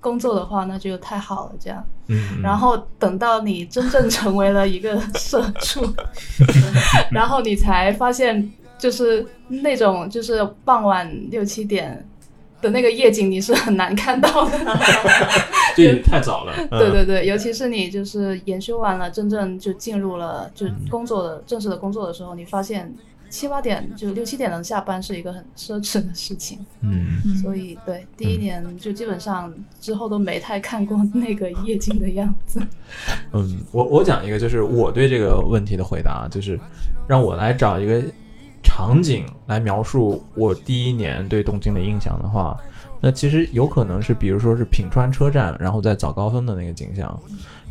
工作的话，那就太好了。这样，嗯，然后等到你真正成为了一个社畜 然后你才发现，就是那种就是傍晚六七点的那个夜景，你是很难看到的。这太早了。嗯对对对，尤其是你就是研修完了，真正就进入了就嗯工作的、正式的工作的时候，你发现七八点就六七点能下班是一个很奢侈的事情。嗯所以对第一年就基本上之后都没太看过那个夜景的样子。嗯，我我讲一个，就是我对这个问题的回答，就是让我来找一个场景来描述我第一年对东京的印象的话，那其实有可能是，比如说是品川车站，然后在早高峰的那个景象。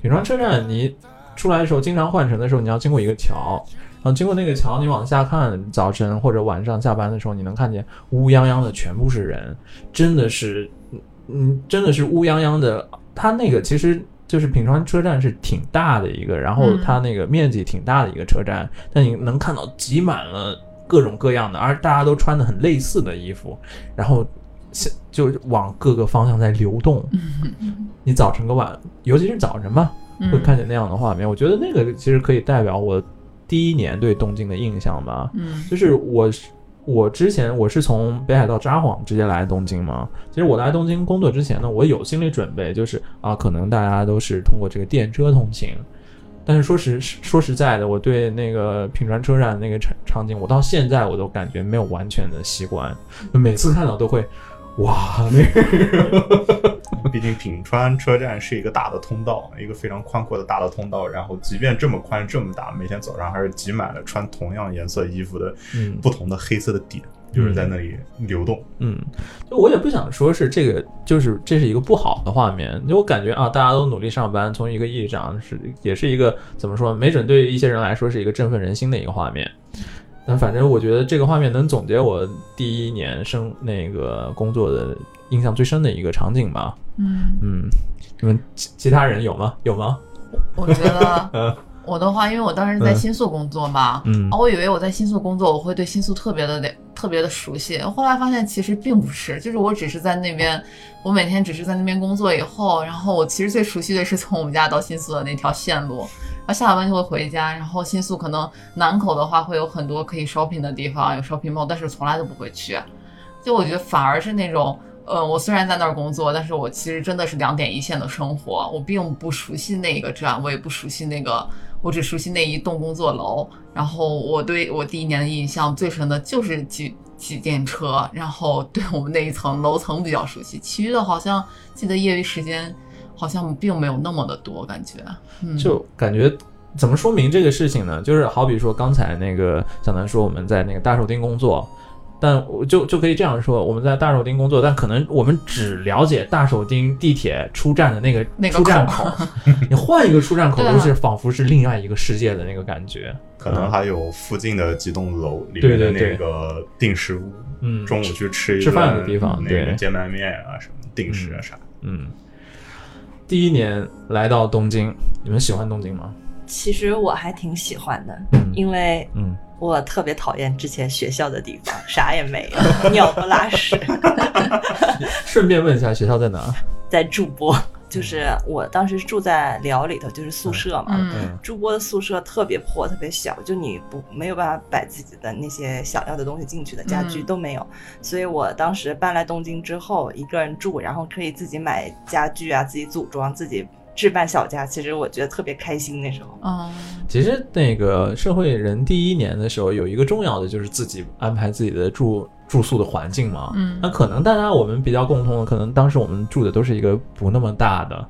品川车站，你出来的时候，经常换乘的时候，你要经过一个桥，然后经过那个桥，你往下看，早晨或者晚上下班的时候，你能看见乌泱泱的全部是人，真的是，嗯，真的是乌泱泱的。它那个其实就是品川车站是挺大的一个，然后它那个面积挺大的一个车站，但你能看到挤满了各种各样的，而大家都穿的很类似的衣服，然后是就往各个方向在流动。你早晨跟晚，尤其是早晨吧，会看见那样的画面。我觉得那个其实可以代表我第一年对东京的印象吧。嗯就是我是我之前我是从北海道札幌直接来东京嘛。其实我来东京工作之前呢，我有心理准备，就是啊，可能大家都是通过这个电车通勤。但是说实说实在的，我对那个品川车站那个场场景，我到现在我都感觉没有完全的习惯，每次看到都会，哇，那个 毕竟品川车站是一个大的通道，一个非常宽阔的大的通道。然后，即便这么宽这么大，每天早上还是挤满了穿同样颜色衣服的嗯不同的黑色的点，就是在那里流动。嗯，就我也不想说是这个，就是这是一个不好的画面。就我感觉啊，大家都努力上班，从一个意义上是也是一个怎么说？没准对于一些人来说是一个振奋人心的一个画面。但反正我觉得这个画面能总结我第一年生那个工作的印象最深的一个场景吧。嗯，嗯，你们其其他人有吗？有吗？我觉得嗯 我的话，因为我当时在新宿工作嘛，嗯啊，我以为我在新宿工作，我会对新宿特别的特别的熟悉。后来发现其实并不是，就是我只是在那边，我每天只是在那边工作以后，然后我其实最熟悉的是从我们家到新宿的那条线路，然后下了班就会回家。然后新宿可能南口的话会有很多可以 shopping 的地方，有 shopping mall，但是从来都不会去。就我觉得反而是那种。呃，我虽然在那儿工作，但是我其实真的是两点一线的生活，我并不熟悉那个站，我也不熟悉那个，我只熟悉那一栋工作楼。然后我对我第一年的印象最深的就是几几电车，然后对我们那一层楼层比较熟悉，其余的好像记得业余时间好像并没有那么的多，感觉。嗯，就感觉怎么说明这个事情呢？就是好比说刚才那个小南说我们在那个大手町工作，但我就就可以这样说，我们在大手町工作，但可能我们只了解大手町地铁出站的那个那个出站口。口，你换一个出站口对啊。都是仿佛是另外一个世界的那个感觉。可能还有附近的几栋楼里对对面的那个定时屋，嗯中午去吃一吃饭的地方那对个煎拌面啊什么定时啊啥。嗯，第一年来到东京，你们喜欢东京吗？其实我还挺喜欢的，嗯。因为嗯，我特别讨厌之前学校的地方，啥也没有，鸟不拉屎。顺便问一下学校在哪？在筑波，就是我当时住在寮里头，就是宿舍嘛。嗯嗯驻波的宿舍特别破，特别小，就你不没有办法摆自己的那些想要的东西进去的家具嗯都没有，所以我当时搬来东京之后，一个人住，然后可以自己买家具啊，自己组装，自己置办小家，其实我觉得特别开心那时候。嗯其实那个社会人第一年的时候，有一个重要的就是自己安排自己的住住宿的环境嘛。嗯那可能大家我们比较共同的，可能当时我们住的都是一个不那么大的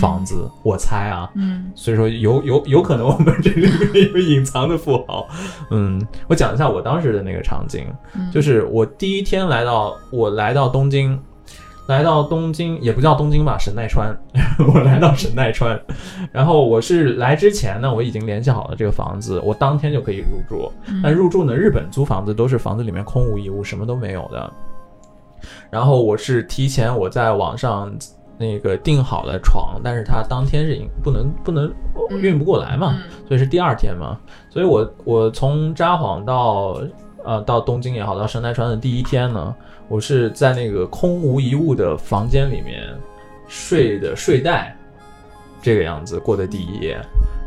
房子，我猜啊。嗯所以说有有有可能我们这里面有隐藏的富豪。嗯，我讲一下我当时的那个场景，嗯，就是我第一天来到我来到东京，来到东京也不叫东京吧，神奈川，我来到神奈川，然后我是来之前呢，我已经联系好了这个房子，我当天就可以入住。但入住呢，日本租房子都是房子里面空无一物，什么都没有的。然后我是提前我在网上那个订好了床，但是他当天是应不能不能嗯运不过来嘛，嗯所以是第二天嘛。所以我我从札幌到呃到东京也好，到神奈川的第一天呢，我是在那个空无一物的房间里面睡的睡袋，这个样子过的第一夜。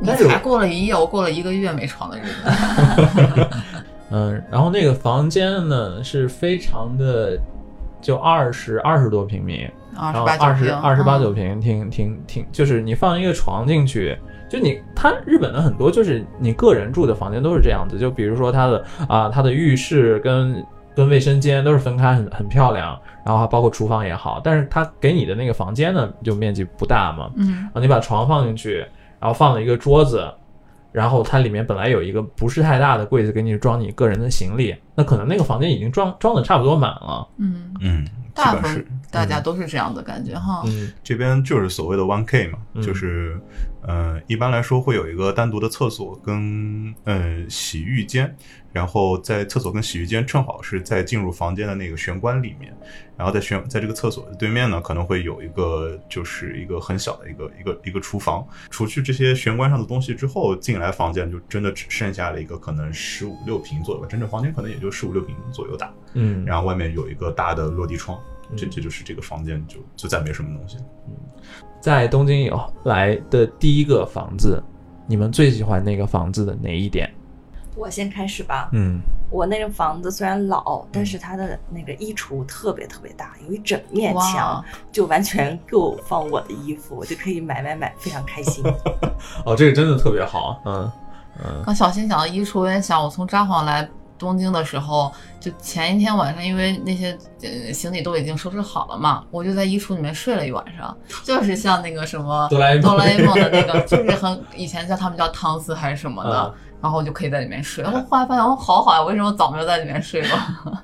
你但是我才过了一夜，我过了一个月没床的日子。嗯，然后那个房间呢是非常的，就二十二十多平米，二十然后二十八九平，二十八九嗯平，挺挺挺，就是你放一个床进去，就你它日本的很多就是你个人住的房间都是这样子，就比如说它的啊、它的浴室跟跟卫生间都是分开很很漂亮，然后还包括厨房也好，但是它给你的那个房间呢就面积不大嘛，嗯。然后你把床放进去，然后放了一个桌子，然后它里面本来有一个不是太大的柜子给你装你个人的行李，那可能那个房间已经装装的差不多满了，嗯，嗯，基大部本是分大家都是这样的感觉哈。嗯这边就是所谓的 one K 嘛，嗯。就是呃，一般来说会有一个单独的厕所跟呃洗浴间，然后在厕所跟洗浴间正好是在进入房间的那个玄关里面，然后在玄在这个厕所的对面呢，可能会有一个就是一个很小的一个一个一个厨房，除去这些玄关上的东西之后，进来房间就真的只剩下了一个可能十五六平左右吧，真正房间可能也就十五六平左右大，嗯，然后外面有一个大的落地窗，这嗯。这就是这个房间就就再没什么东西了。在东京以后来的第一个房子，你们最喜欢那个房子的哪一点？我先开始吧。嗯我那个房子虽然老，但是它的那个衣橱特别特别大，有一整面墙，就完全够放我的衣服，我就可以买买买，非常开心。哦，这个真的特别好，嗯嗯刚小新讲到衣橱，我也想，我从札幌来东京的时候，就前一天晚上，因为那些呃行李都已经收拾好了嘛，我就在衣橱里面睡了一晚上，就是像那个什么哆啦 A 梦哆啦 A 梦的那个，就是很以前叫他们叫汤丝还是什么的，嗯然后我就可以在里面睡。然后后来发现，哦，好好呀，为什么早没有在里面睡过？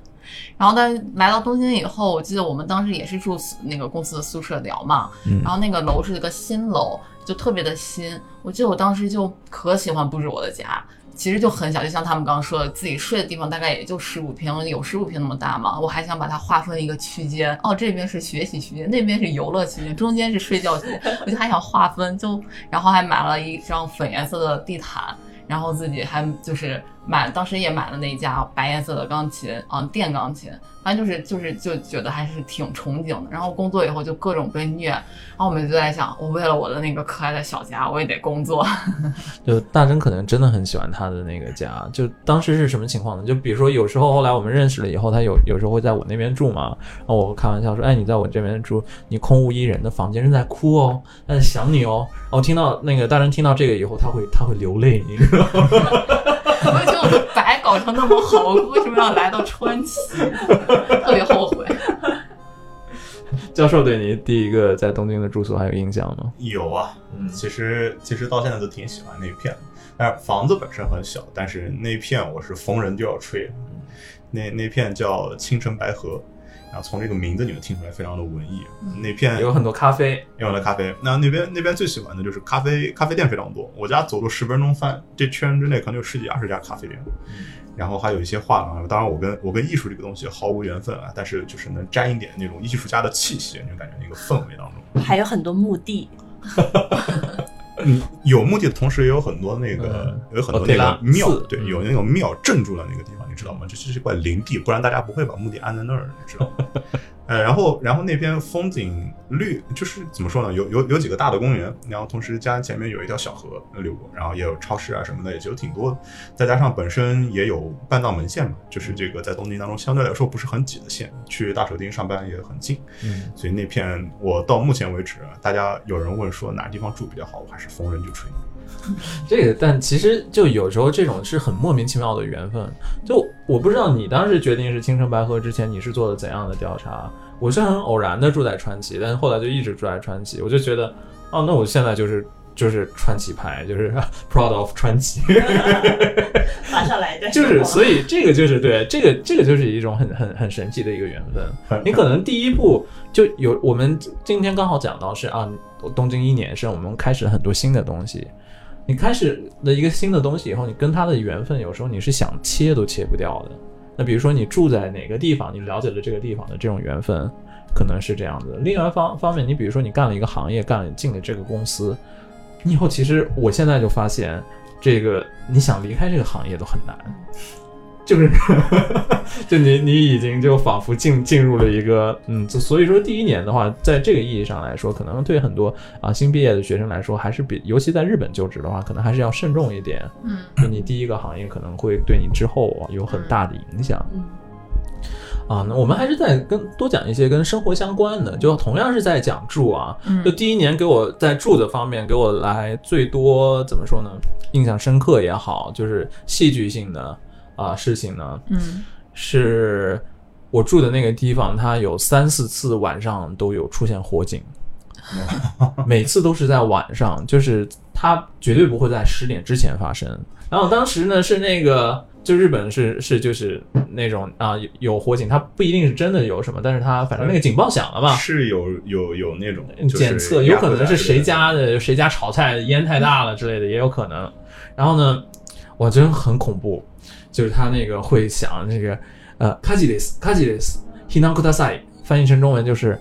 然后，但是来到东京以后，我记得我们当时也是住那个公司的宿舍聊嘛，嗯然后那个楼是一个新楼，就特别的新。我记得我当时就可喜欢布置我的家，其实就很小，就像他们刚刚说的，自己睡的地方大概也就十五平，有十五平那么大嘛。我还想把它划分一个区间，哦，这边是学习区间，那边是游乐区间，中间是睡觉区间，我就还想划分，就然后还买了一张粉颜色的地毯。然后自己还就是买，当时也买了那一架白颜色的钢琴，啊，电钢琴，反正就是就是就觉得还是挺憧憬的。然后工作以后就各种被虐，然后我们就在想，我为了我的那个可爱的小家，我也得工作。就大真可能真的很喜欢他的那个家。就当时是什么情况呢？就比如说有时候后来我们认识了以后，他有有时候会在我那边住嘛，然后我开玩笑说：“哎，你在我这边住，你空无一人的房间正在哭哦，在想你哦。”然后听到那个大真听到这个以后，他会他会流泪，你知道吗？我就觉得我的白搞成那么好，我为什么要来到川崎？特别后悔。教授对你第一个在东京的住宿还有印象吗？有啊，嗯其实其实到现在都挺喜欢那一片的，但是房子本身很小，但是那一片我是逢人就要吹。那那片叫青城白河，然后从这个名字你就听出来非常的文艺。那片有很多咖啡，有很多咖啡，那那边那边最喜欢的就是咖啡，咖啡店非常多。我家走路十分钟翻这圈之内可能有十几二十家咖啡店，然后还有一些画廊。当然，我跟我跟艺术这个东西毫无缘分啊，但是就是能沾一点那种艺术家的气息，你就感觉那个氛围当中。还有很多墓地，嗯，有墓地的同时，也有很多那个、嗯有很多那个庙寺，对，嗯有那种庙镇住了那个地方，你知道吗？这这是一块林地，不然大家不会把墓地安在那儿，你知道吗？呃，然后然后那边风景绿，就是怎么说呢？有有有几个大的公园，然后同时加前面有一条小河流过，然后也有超市啊什么的，也就挺多的。再加上本身也有半道门线嘛，就是这个在东京当中相对来说不是很挤的线，去大手町上班也很近。嗯，所以那片我到目前为止，大家有人问说哪地方住比较好，我还是逢人就吹。这个，但其实就有时候这种是很莫名其妙的缘分。就我不知道你当时决定是青城白河之前，你是做了怎样的调查？我是很偶然的住在川崎，但是后来就一直住在川崎，我就觉得，哦，那我现在就是就是川崎派，就是 proud of 川崎，马上来的就是所以这个就是对这个这个就是一种很很很神奇的一个缘分。你可能第一步就有，我们今天刚好讲到是啊，东京一年是我们开始很多新的东西。你开始的一个新的东西以后，你跟他的缘分有时候你是想切都切不掉的。那比如说你住在哪个地方，你了解了这个地方的这种缘分，可能是这样子的。另外方方面，你比如说你干了一个行业，干了进了这个公司，你以后其实我现在就发现，这个你想离开这个行业都很难。就是，就你你已经就仿佛进进入了一个嗯，就所以说第一年的话，在这个意义上来说，可能对很多啊新毕业的学生来说，还是比尤其在日本就职的话，可能还是要慎重一点。嗯，就你第一个行业可能会对你之后啊有很大的影响。嗯啊，那我们还是在跟多讲一些跟生活相关的，就同样是在讲住啊。嗯就第一年给我在住的方面给我来最多怎么说呢？印象深刻也好，就是戏剧性的啊事情呢，嗯是我住的那个地方，它有三四次晚上都有出现火警，每次都是在晚上，就是它绝对不会在十点之前发生。然后当时呢是那个，就日本是是就是那种啊有有火警，它不一定是真的有什么，但是它反正那个警报响了嘛。是有有有那种就是检测有可能是谁家的谁家炒菜烟太大了之类的，也有可能。然后呢，我真很恐怖，就是他那个会想那个呃卡吉雷斯卡吉雷斯 hinan kudasai，翻译成中文就是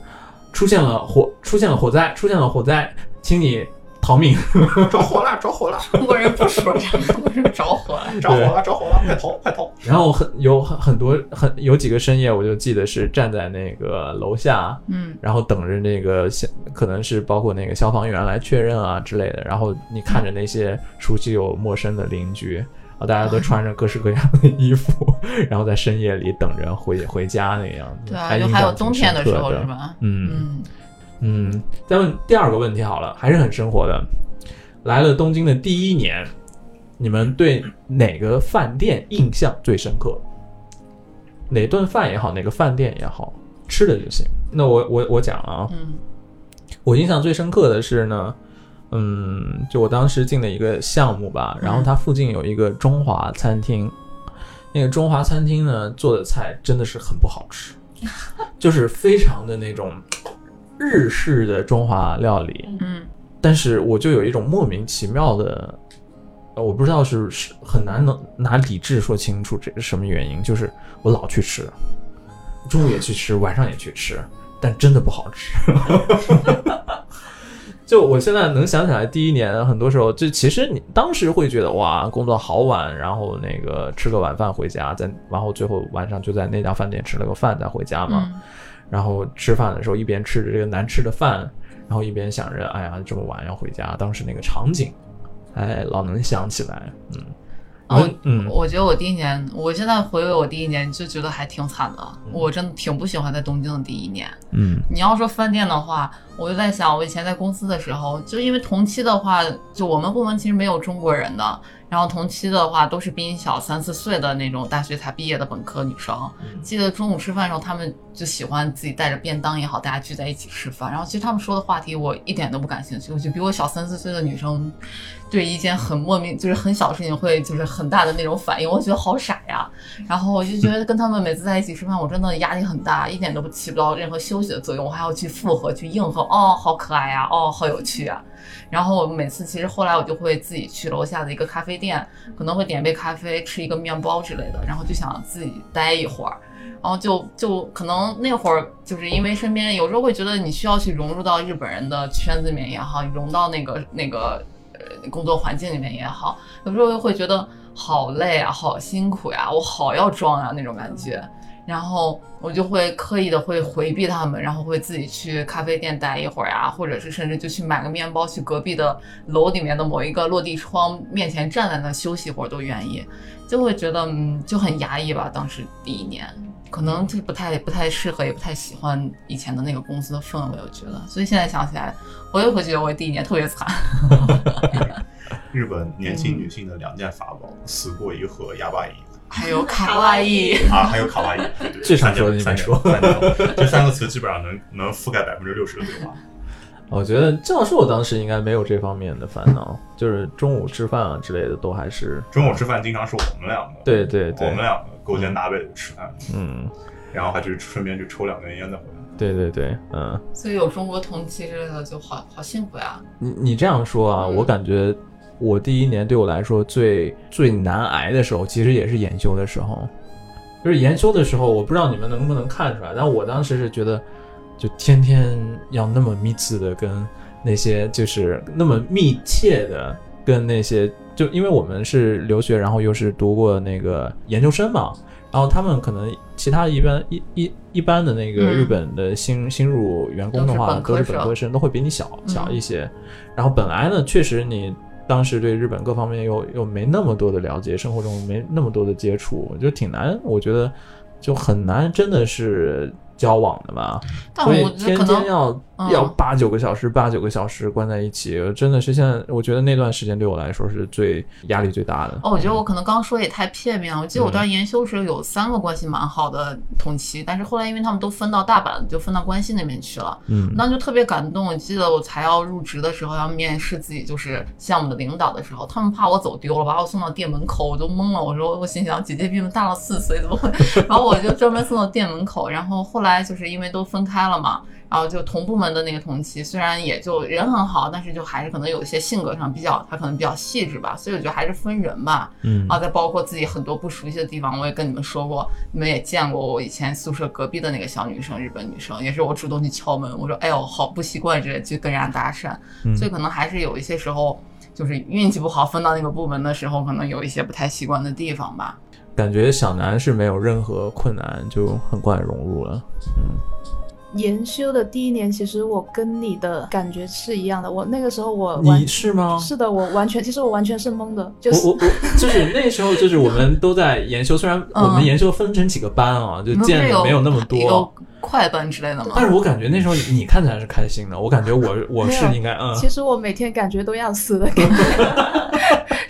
出现了火出现了火灾出现了火灾，请你逃命。着火了，着火了，中国人不说这个，中国人着火了。着火了，着火了，快逃，快逃！然后很有很很多很有几个深夜，我就记得是站在那个楼下，嗯然后等着那个消，可能是包括那个消防员来确认啊之类的。然后你看着那些熟悉又陌生的邻居，啊，大家都穿着各式各样的衣服，然后在深夜里等着回回家那个样子。对就还有冬天的时候是吧？嗯嗯嗯，再问第二个问题好了，还是很生活的。来了东京的第一年，你们对哪个饭店印象最深刻？哪顿饭也好，哪个饭店也好，吃的就行。那我我我讲了啊，嗯我印象最深刻的是呢，嗯，就我当时进了一个项目吧，然后它附近有一个中华餐厅，那个中华餐厅呢做的菜真的是很不好吃，就是非常的那种日式的中华料理，嗯。但是我就有一种莫名其妙的，呃我不知道是是很难能拿理智说清楚这是什么原因，就是我老去吃，中午也去吃，晚上也去吃，但真的不好吃。就我现在能想起来，第一年很多时候，就其实你当时会觉得哇，工作好晚，然后那个吃个晚饭回家，再然后最后晚上就在那家饭店吃了个饭再回家嘛。嗯然后吃饭的时候一边吃着这个难吃的饭，然后一边想着，哎呀，这么晚要回家，当时那个场景，哎，老能想起来，嗯，哦嗯我觉得我第一年，我现在回味我第一年就觉得还挺惨的，我真的挺不喜欢在东京的第一年。嗯。你要说饭店的话，我就在想，我以前在公司的时候，就因为同期的话，就我们部门其实没有中国人的，然后同期的话都是比你小三四岁的那种大学才毕业的本科女生。记得中午吃饭的时候，他们就喜欢自己带着便当也好，大家聚在一起吃饭。然后其实他们说的话题我一点都不感兴趣，我觉得比我小三四岁的女生，对一件很莫名就是很小的事情会就是很大的那种反应，我觉得好傻呀。然后我就觉得跟他们每次在一起吃饭，我真的压力很大，一点都不起不到任何休息的作用，我还要去附和去应和，哦，好可爱呀，哦，好有趣啊。然后我每次其实后来我就会自己去楼下的一个咖啡店，可能会点杯咖啡，吃一个面包之类的，然后就想自己待一会儿。然后就就可能那会儿就是因为身边有时候会觉得你需要去融入到日本人的圈子里面也好，融到那个那个呃工作环境里面也好，有时候又会觉得好累啊，好辛苦呀、我好要装啊那种感觉。然后我就会刻意的会回避他们，然后会自己去咖啡店待一会儿啊，或者是甚至就去买个面包，去隔壁的楼里面的某一个落地窗面前站在那休息一会儿都愿意，就会觉得嗯就很压抑吧。当时第一年可能就不太不太适合，也不太喜欢以前的那个公司的氛围，我觉得。所以现在想起来，我也会觉得我第一年特别惨。日本年轻女性的两件法宝：死过一和哑巴饮还有 卡哇伊，啊，还有卡哇伊。最常说的你没说这三个词基本上能能覆盖百分之六十的对话。我觉得教授当时应该没有这方面的烦恼，就是中午吃饭啊之类的都还是，中午吃饭经常是我们两个，对对对我们两个勾肩搭背的吃饭，嗯，然后还去顺便去抽两根烟再回来。对对对，嗯，所以有中国同期之类的就好好幸福呀。你你这样说啊，嗯我感觉我第一年对我来说最最难挨的时候，其实也是研修的时候，就是研修的时候，我不知道你们能不能看出来，但我当时是觉得，就天天要那么密切的跟那些，就是那么密切的跟那些，就因为我们是留学，然后又是读过那个研究生嘛，然后他们可能其他一般一一一般的那个嗯日本的新、新入员工的话，都是本科生，都会比你小小嗯一些。然后本来呢，确实你当时对日本各方面又又没那么多的了解，生活中没那么多的接触，就挺难，我觉得就很难，真的是交往的吧。但我觉得所以天可能天要、嗯要八九个小时，八九个小时关在一起，真的是现在我觉得那段时间对我来说是最压力最大的。哦，我觉得我可能刚刚说也太片面了。我记得我当时研修时候有三个关系蛮好的同期，但是后来因为他们都分到大阪，就分到关西那边去了。嗯当时就特别感动。我记得我才要入职的时候，要面试自己就是项目的领导的时候，他们怕我走丢了，把我送到店门口，我都懵了。我说，我心想，姐姐比我们大了四岁，怎么会？然后我就专门送到店门口。然后后来就是因为都分开了嘛，然后就同部门的那个同期，虽然也就人很好，但是就还是可能有一些性格上比较，他可能比较细致吧。所以我觉得还是分人吧。嗯啊，再包括自己很多不熟悉的地方，我也跟你们说过，你们也见过我以前宿舍隔壁的那个小女生，日本女生，也是我主动去敲门，我说哎呦好不习惯之类，去跟人家搭讪，嗯所以可能还是有一些时候就是运气不好，分到那个部门的时候，可能有一些不太习惯的地方吧。感觉小南是没有任何困难，就很快融入了。研修的第一年，其实我跟你的感觉是一样的。我那个时候我完你是吗？是的，我完全其实我完全是懵的，就是我我我就是那时候，就是我们都在研修，虽然我们研修分成几个班啊，就见的没有那么多有，快班之类的吗？但是我感觉那时候你看起来是开心的，我感觉我 我是应该嗯，其实我每天感觉都要死的感觉。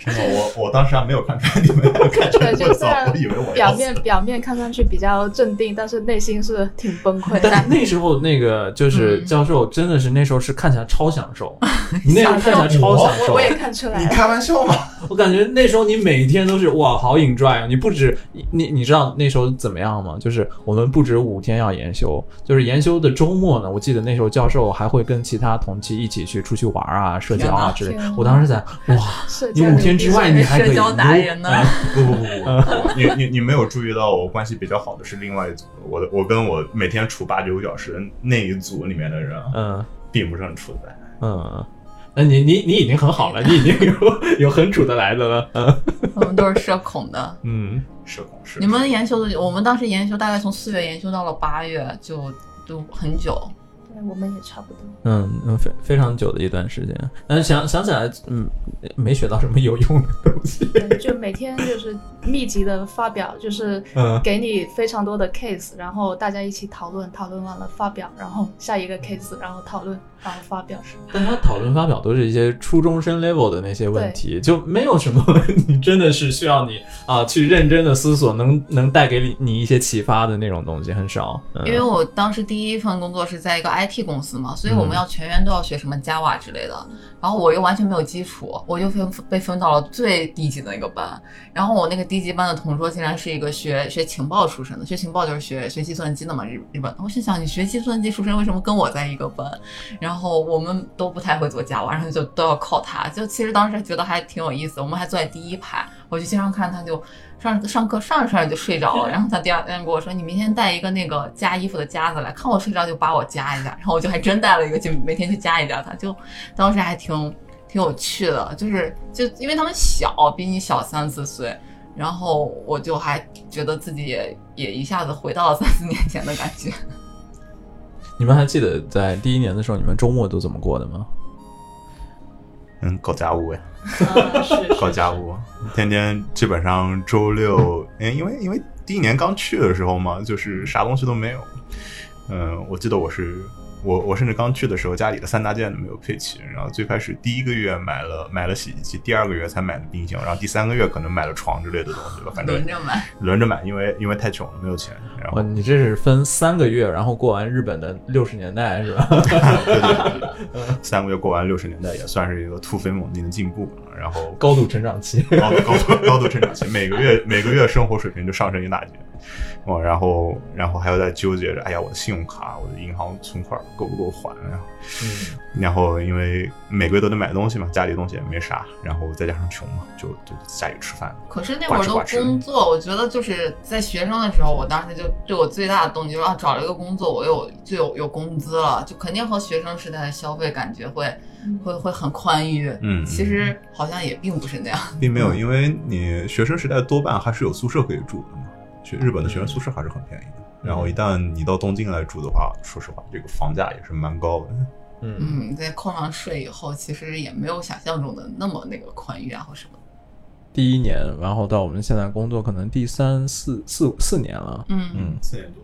真的，我我当时还没有看出来你们两个感觉对，那么糟，就虽然我以为我表面表面看上去比较镇定，但是内心是挺崩溃的。但那时候那个就是嗯教授，真的是那时候是看起来超享受，你那时候看起来超享受我我，也看出来。你开玩笑吗？我感觉那时候你每天都是哇，好 enjoy 啊！你不止你你你知道那时候怎么样吗？就是我们不止五天要研修，就是研修的周末呢，我记得那时候教授还会跟其他同期一起去出去玩啊、社交啊之类。我当时在 哇，你五天之外你还可以社交达人呢啊不不不不不，你你你没有注意到我关系比较好的是另外一组，我的我跟我每天处八九个小时的那一组里面的人啊，嗯并不是很处得来。嗯，那你你你已经很好了，你已经有有很处得来的了，嗯我们都是社恐的。嗯。社恐是你们研修的，我们当时研修大概从四月研修到了八月，就都很久。对，我们也差不多。嗯嗯，非非常久的一段时间，但是想想起来，嗯，没学到什么有用的东西。对，就每天就是密集的发表，就是嗯给你非常多的 case，然后大家一起讨论，讨论完了发表，然后下一个 case，然后讨论，然后发表。但他讨论发表都是一些初中生 level 的那些问题，就没有什么 你真的是需要你啊去认真的思索，能能带给你你一些启发的那种东西很少。嗯、因为我当时第一份工作是在一个 IT 公司嘛，所以我们要全员都要学什么 Java 之类的。然后我又完全没有基础，我就分被分到了最低级的那个班。然后我那个低级班的同桌竟然是一个学学情报出身的，学情报就是学学计算机的嘛，日日本。我心想，你学计算机出身，为什么跟我在一个班？然后我们都不太会做 Java，然后就都要靠他。就其实当时觉得还挺有意思，我们还坐在第一排，我就经常看他就上上课上着上着就睡着了，然后他第二天跟我说：“你明天带一个那个夹衣服的夹子来，看我睡着就把我夹一下。”然后我就还真带了一个，就每天去夹一夹他，就当时还挺挺有趣的，就是就因为他们小，比你小三四岁。然后我就还觉得自己也也一下子回到了三四年前的感觉。你们还记得在第一年的时候，你们周末都怎么过的吗？嗯，搞家务呀，啊，是 搞家务，天天基本上周六，嗯，因为因为第一年刚去的时候嘛，就是啥东西都没有。嗯，我记得我是我我甚至刚去的时候，家里的三大件都没有配齐。然后最开始第一个月买了买了洗衣机，第二个月才买的冰箱，然后第三个月可能买了床之类的东西吧，反正轮着买，轮着买，因为因为太穷了，没有钱。然后，你这是分三个月，然后过完日本的六十年代是吧？对 对对，三个月过完六十年代，也算是一个突飞猛进的进步。然后高度成长期。高度高度高度成长期，每个月每个月生活水平就上升一大截。哦，然后然后还要在纠结着，哎呀，我的信用卡、我的银行存款够不够还啊？嗯然后因为每个月都得买东西嘛，家里东西也没啥，然后再加上穷嘛，就就在家里吃饭。可是那会儿都工作，我觉得就是在学生的时候，我当时就对我最大的动机就是啊，找了一个工作，我有就有有工资了，就肯定和学生时代的消费感觉会会会很宽裕。嗯其实好像也并不是那样。并没有，因为你学生时代多半还是有宿舍可以住的嘛。学日本的学生宿舍还是很便宜的。然后一旦你到东京来住的话，说实话，这个房价也是蛮高的。嗯嗯，在扣上税以后，其实也没有想象中的那么那个宽裕啊或什么。第一年，然后到我们现在工作可能第三四四四年了，嗯嗯，四年多。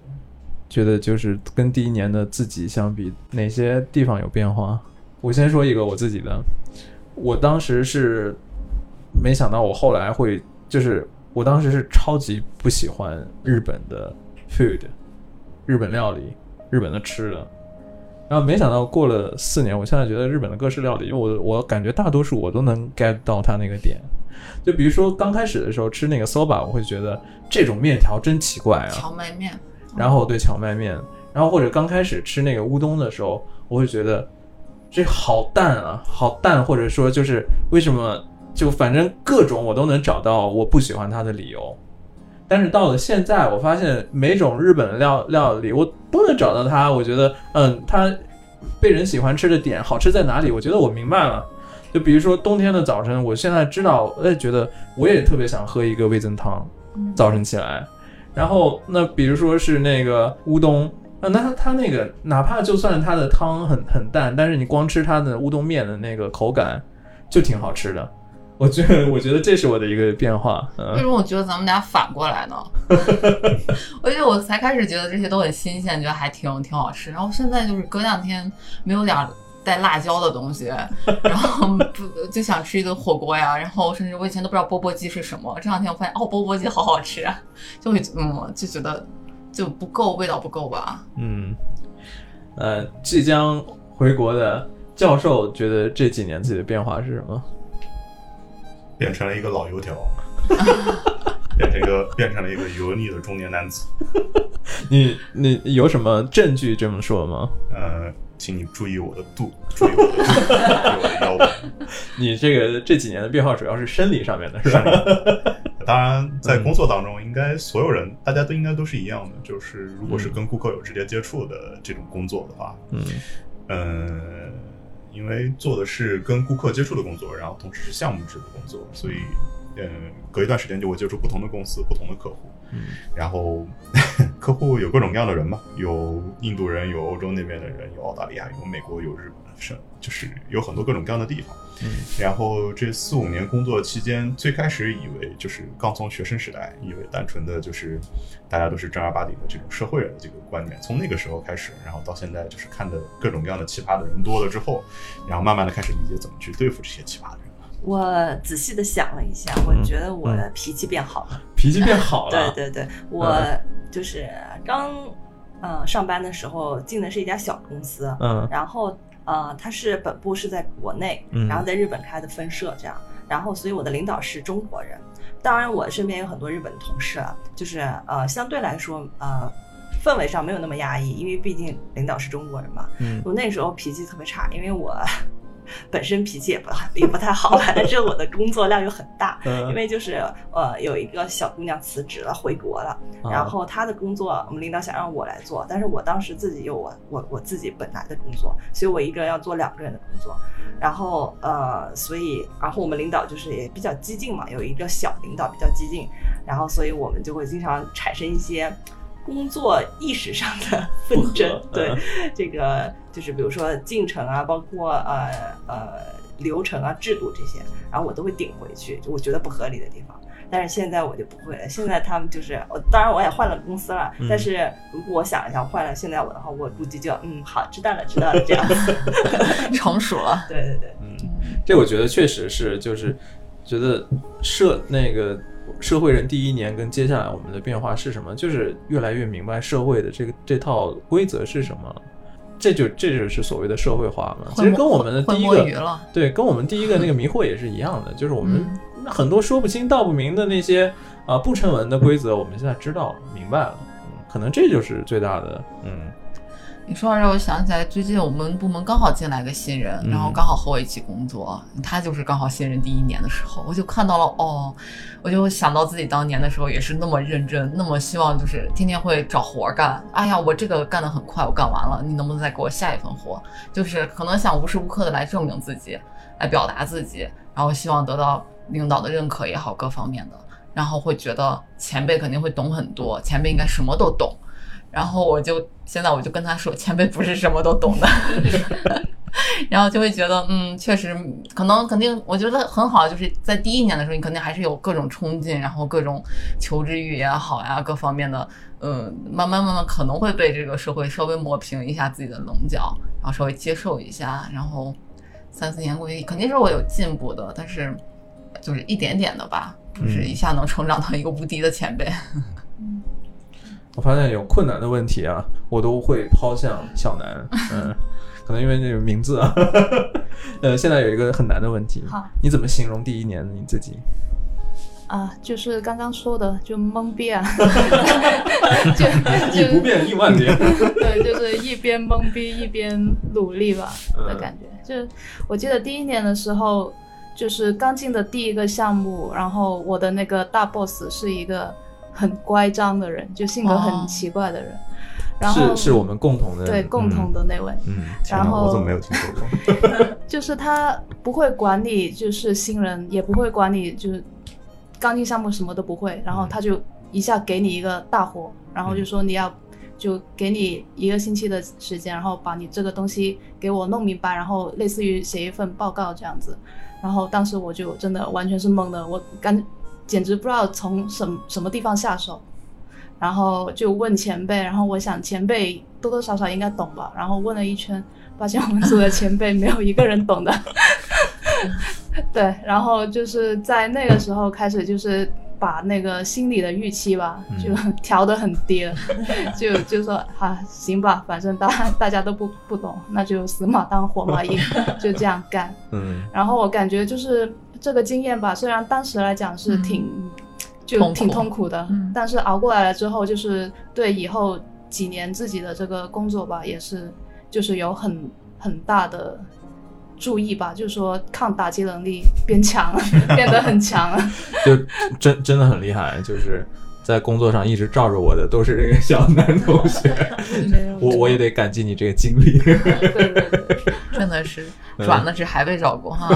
觉得就是跟第一年的自己相比，哪些地方有变化？我先说一个我自己的，我当时是没想到我后来会，就是我当时是超级不喜欢日本的 food，日本料理，日本的吃的。然后没想到过了四年，我现在觉得日本的各式料理，因为我我感觉大多数我都能 get 到它那个点。就比如说刚开始的时候吃那个 soba，我会觉得这种面条真奇怪啊，荞麦面，然后对荞麦面，然后或者刚开始吃那个乌冬的时候，我会觉得这好淡啊，好淡，或者说就是为什么就反正各种我都能找到我不喜欢它的理由。但是到了现在，我发现每种日本料料理我都能找到它，我觉得嗯，它被人喜欢吃的点好吃在哪里？我觉得我明白了。就比如说冬天的早晨，我现在知道，我也觉得我也特别想喝一个味增汤，早晨起来。然后那比如说是那个乌冬，啊，那它它那个哪怕就算它的汤很很淡，但是你光吃它的乌冬面的那个口感就挺好吃的。我觉得我觉得这是我的一个变化，为嗯什么我觉得咱们俩反过来呢？我觉得我才开始觉得这些都很新鲜，觉得还挺挺好吃，然后现在就是隔两天没有点带辣椒的东西，然后不就想吃一顿火锅呀，然后甚至我以前都不知道钵钵鸡是什么，这两天我发现哦，钵钵鸡好好吃啊，就会嗯就觉得就不够味道不够吧。嗯，呃，即将回国的教授觉得这几年自己的变化是什么？变成了一个老油条，变成一个变成了一个油腻的中年男子。你你有什么证据这么说吗？呃，请你注意我的肚，注意我的肚，注意我的腰部。你这个这几年的变化主要是生理上面的，是吧？当然，在工作当中，应该所有人大家都应该都是一样的，就是如果是跟顾客有直接接触的这种工作的话，嗯嗯，因为做的是跟顾客接触的工作，然后同时是项目制的工作，所以，嗯，隔一段时间就会接触不同的公司、不同的客户，嗯然后 客户有各种各样的人嘛，有印度人，有欧洲那边的人，有澳大利亚，有美国，有日本，是就是有很多各种各样的地方。嗯然后这四五年工作期间，最开始以为就是刚从学生时代，以为单纯的就是大家都是正儿八经的这种社会人的这个观念，从那个时候开始，然后到现在就是看的各种各样的奇葩的人多了之后，然后慢慢的开始理解怎么去对付这些奇葩的人。我仔细的想了一下，我觉得我的脾气变好了。脾气变好了。对对对，我就是刚呃上班的时候进的是一家小公司，嗯然后呃它是本部是在国内，嗯然后在日本开的分社这样，然后所以我的领导是中国人，当然我身边有很多日本的同事啊，就是呃相对来说呃。氛围上没有那么压抑，因为毕竟领导是中国人嘛。嗯我那时候脾气特别差，因为我本身脾气也不也不太好，但是我的工作量又很大，嗯。因为就是呃有一个小姑娘辞职了回国了，啊。然后她的工作我们领导想让我来做，但是我当时自己有我我我自己本来的工作，所以我一个人要做两个人的工作，然后呃所以然后我们领导就是也比较激进嘛，有一个小领导比较激进，然后所以我们就会经常产生一些。工作意识上的纷争，对、嗯。这 个就是比如说进程啊，包括呃呃流程啊、制度这些，然后我都会顶回去，就我觉得不合理的地方。但是现在我就不会了，现在他们就是，我当然我也换了公司了，嗯但是如果我想一想换了现在我的话，我估计就嗯好，知道了，知道了这样。成熟了。对对对，嗯，这我觉得确实是，就是觉得社那个社会人第一年跟接下来我们的变化是什么，就是越来越明白社会的这个这套规则是什么。这就这就是所谓的社会化嘛。其实跟我们的第一个。对，跟我们第一个那个迷惑也是一样的，就是我们嗯很多说不清道不明的那些啊、不成文的规则，我们现在知道明白了，嗯，可能这就是最大的，嗯你说让我想起来，最近我们部门刚好进来个新人，嗯然后刚好和我一起工作，他就是刚好新人第一年的时候，我就看到了哦，我就想到自己当年的时候也是那么认真，那么希望就是天天会找活儿干。哎呀，我这个干得很快，我干完了，你能不能再给我下一份活？就是可能想无时无刻的来证明自己，来表达自己，然后希望得到领导的认可也好，各方面的，然后会觉得前辈肯定会懂很多，前辈应该什么都懂。然后我就现在我就跟他说，前辈不是什么都懂的，然后就会觉得，嗯，确实可能肯定，我觉得很好，就是在第一年的时候，你肯定还是有各种冲劲，然后各种求知欲也好呀，各方面的，嗯，慢慢慢慢可能会被这个社会稍微磨平一下自己的棱角，然后稍微接受一下，然后三四年过去，肯定是我有进步的，但是就是一点点的吧，不是一下能成长到一个无敌的前辈。我发现有困难的问题啊，我都会抛向小南，嗯，可能因为那个名字啊，呃，现在有一个很难的问题好，你怎么形容第一年的你自己？啊，就是刚刚说的，就懵逼啊，就就不变一万年。对，就是一边懵逼一边努力吧嗯的感觉。就我记得第一年的时候，就是刚进的第一个项目，然后我的那个大 boss 是一个很乖张的人，就性格哦很奇怪的人。然后是是我们共同的对共同的那位，嗯，然后我怎么没有听说过？就是他不会管你，就是新人也不会管你，就是刚进项目什么都不会，然后他就一下给你一个大活，然后就说你要就给你一个星期的时间，然后把你这个东西给我弄明白，然后类似于写一份报告这样子。然后当时我就真的完全是懵的，我感简直不知道从什么什么地方下手。然后就问前辈，然后我想前辈多多少少应该懂吧，然后问了一圈，发现我们组的前辈没有一个人懂的。对，然后就是在那个时候开始，就是把那个心理的预期吧，就调得很低了，就就说啊，行吧，反正大大家都不不懂，那就死马当活马医，就这样干。嗯然后我感觉就是这个经验吧，虽然当时来讲是挺、就挺痛苦的，嗯。但是熬过来了之后，就是对以后几年自己的这个工作吧，也是就是有很很大的注意吧，就是说抗打击能力变强了，变得很强。了。就真真的很厉害，就是在工作上一直罩着我的都是这个小男同学，我我也得感激你这个经历。真的是转了职还被照顾哈，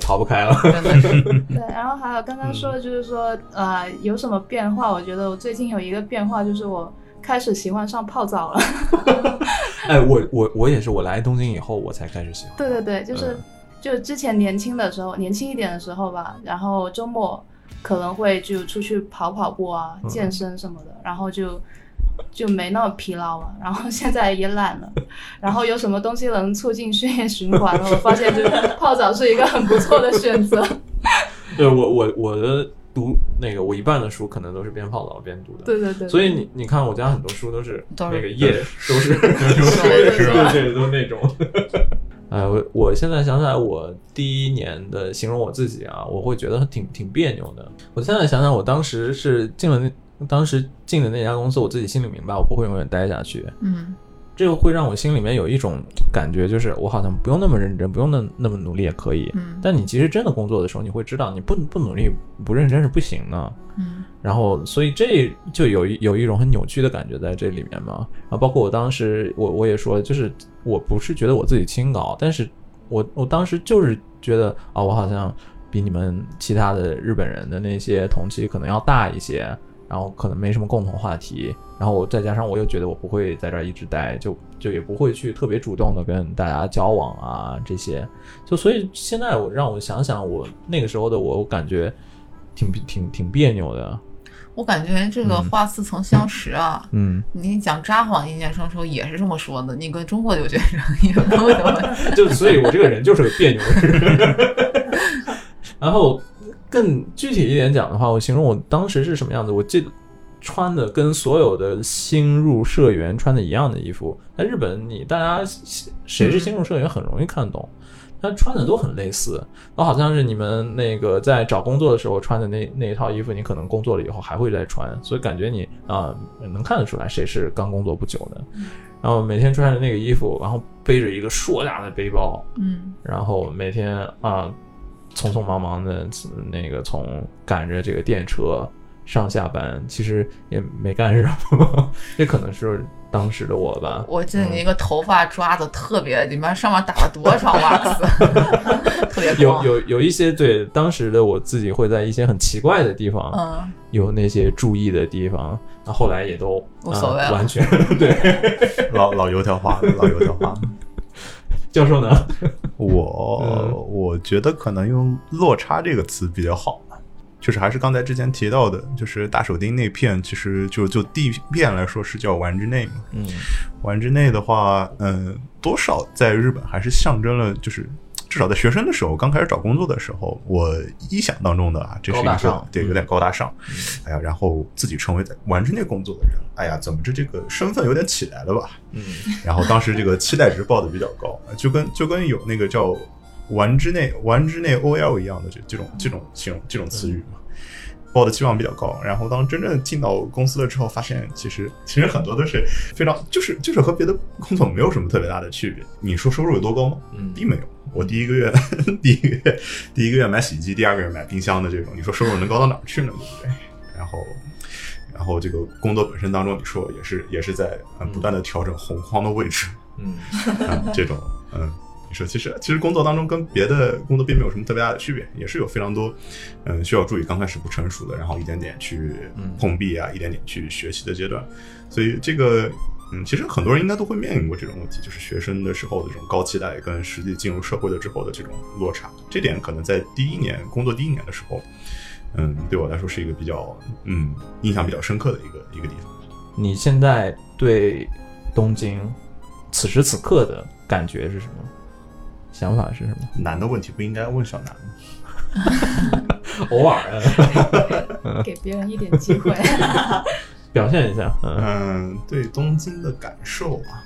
逃不开了。真的是。对，然后还有刚刚说的就是说，呃，有什么变化？我觉得我最近有一个变化，就是我开始喜欢上泡澡了。哎，我我我也是，我来东京以后我才开始喜欢。对对对，就是、嗯就之前年轻的时候，年轻一点的时候吧，然后周末可能会就出去跑跑步啊、嗯健身什么的，然后就就没那么疲劳了。然后现在也懒了，然后有什么东西能促进血液循环呢？我发现就是泡澡是一个很不错的选择。对我我我的读那个我一半的书可能都是边泡澡边读的。对对对，所以你你看，我家很多书都是那个页都是对是吧对对，都那种。哎，我我现在想起来，我第一年的形容我自己啊，我会觉得挺挺别扭的。我现在想想，我当时是进了那，当时进的那家公司，我自己心里明白，我不会永远待下去。嗯这个会让我心里面有一种感觉，就是我好像不用那么认真，不用那那么努力也可以。嗯但你其实真的工作的时候，你会知道，你不不努力、不认真是不行的。嗯然后，所以这就有一有一种很扭曲的感觉在这里面嘛。然后，包括我当时，我我也说，就是我不是觉得我自己清高，但是我我当时就是觉得啊，我好像比你们其他的日本人的那些同期可能要大一些，然后可能没什么共同话题，然后我再加上我又觉得我不会在这儿一直待，就就也不会去特别主动的跟大家交往啊这些，就所以现在我让我想想我那个时候的我，我感觉挺挺挺别扭的，我感觉这个话似曾相识啊。嗯，你讲札幌应届生时候也是这么说的，你跟中国留学生也跟我的就所以，我这个人就是个别扭的人。然后更具体一点讲的话，我形容我当时是什么样子，我记得穿的跟所有的新入社员穿的一样的衣服。在日本，你大家谁是新入社员很容易看懂，他穿的都很类似，都好像是你们那个在找工作的时候穿的那那一套衣服，你可能工作了以后还会再穿，所以感觉你啊、能看得出来谁是刚工作不久的。然后每天穿着那个衣服，然后背着一个硕大的背包，嗯然后每天啊，匆匆忙忙的那个从赶着这个电车上下班，其实也没干什么，这可能是当时的我吧。我记得你那个头发抓的特别，里面上面打了多少瓦斯，特别有。有有一些对当时的我自己会在一些很奇怪的地方、嗯，有那些注意的地方，那后来也都无所谓完全 对。老老油条化，老油条花。教授呢？我、嗯我觉得可能用“落差”这个词比较好，就是还是刚才之前提到的，就是大手钉那片，其实就就地片来说是叫丸之内嘛。嗯丸之内的话，嗯、多少在日本还是象征了，就是至少在学生的时候，刚开始找工作的时候，我臆想当中的啊，这是一个高大上对有点高大上，哎呀，然后自己成为在丸之内工作的人，哎呀，怎么这这个身份有点起来了吧？嗯 然后当时这个期待值报的比较高，就跟就跟有那个叫“丸之内丸之内 OL” 一样的这这种这种形容这种词语嘛，报的期望比较高。然后当真正进到公司了之后，发现其实其实很多都是非常就是就是和别的工作没有什么特别大的区别。你说收入有多高吗？嗯并没有。我第一个月 第一个月第一个月买洗衣机，第二个月买冰箱的这种，你说收入能高到哪儿去呢？对不对？然后。然后这个工作本身当中，你说也是也是在嗯不断的调整红框的位置，嗯嗯，这种，嗯，你说其实其实工作当中跟别的工作并没有什么特别大的区别，也是有非常多，嗯，需要注意刚开始不成熟的，然后一点点去嗯碰壁啊，一点点去学习的阶段，所以这个。嗯，其实很多人应该都会面临过这种问题，就是学生的时候的这种高期待跟实际进入社会了之后的这种落差。这点可能在第一年工作第一年的时候，嗯，对我来说是一个比较嗯印象比较深刻的一个一个地方。你现在对东京此时此刻的感觉是什么？想法是什么？难的问题不应该问小南吗？偶尔啊 给别人一点机会。表现一下，嗯，对东京的感受啊，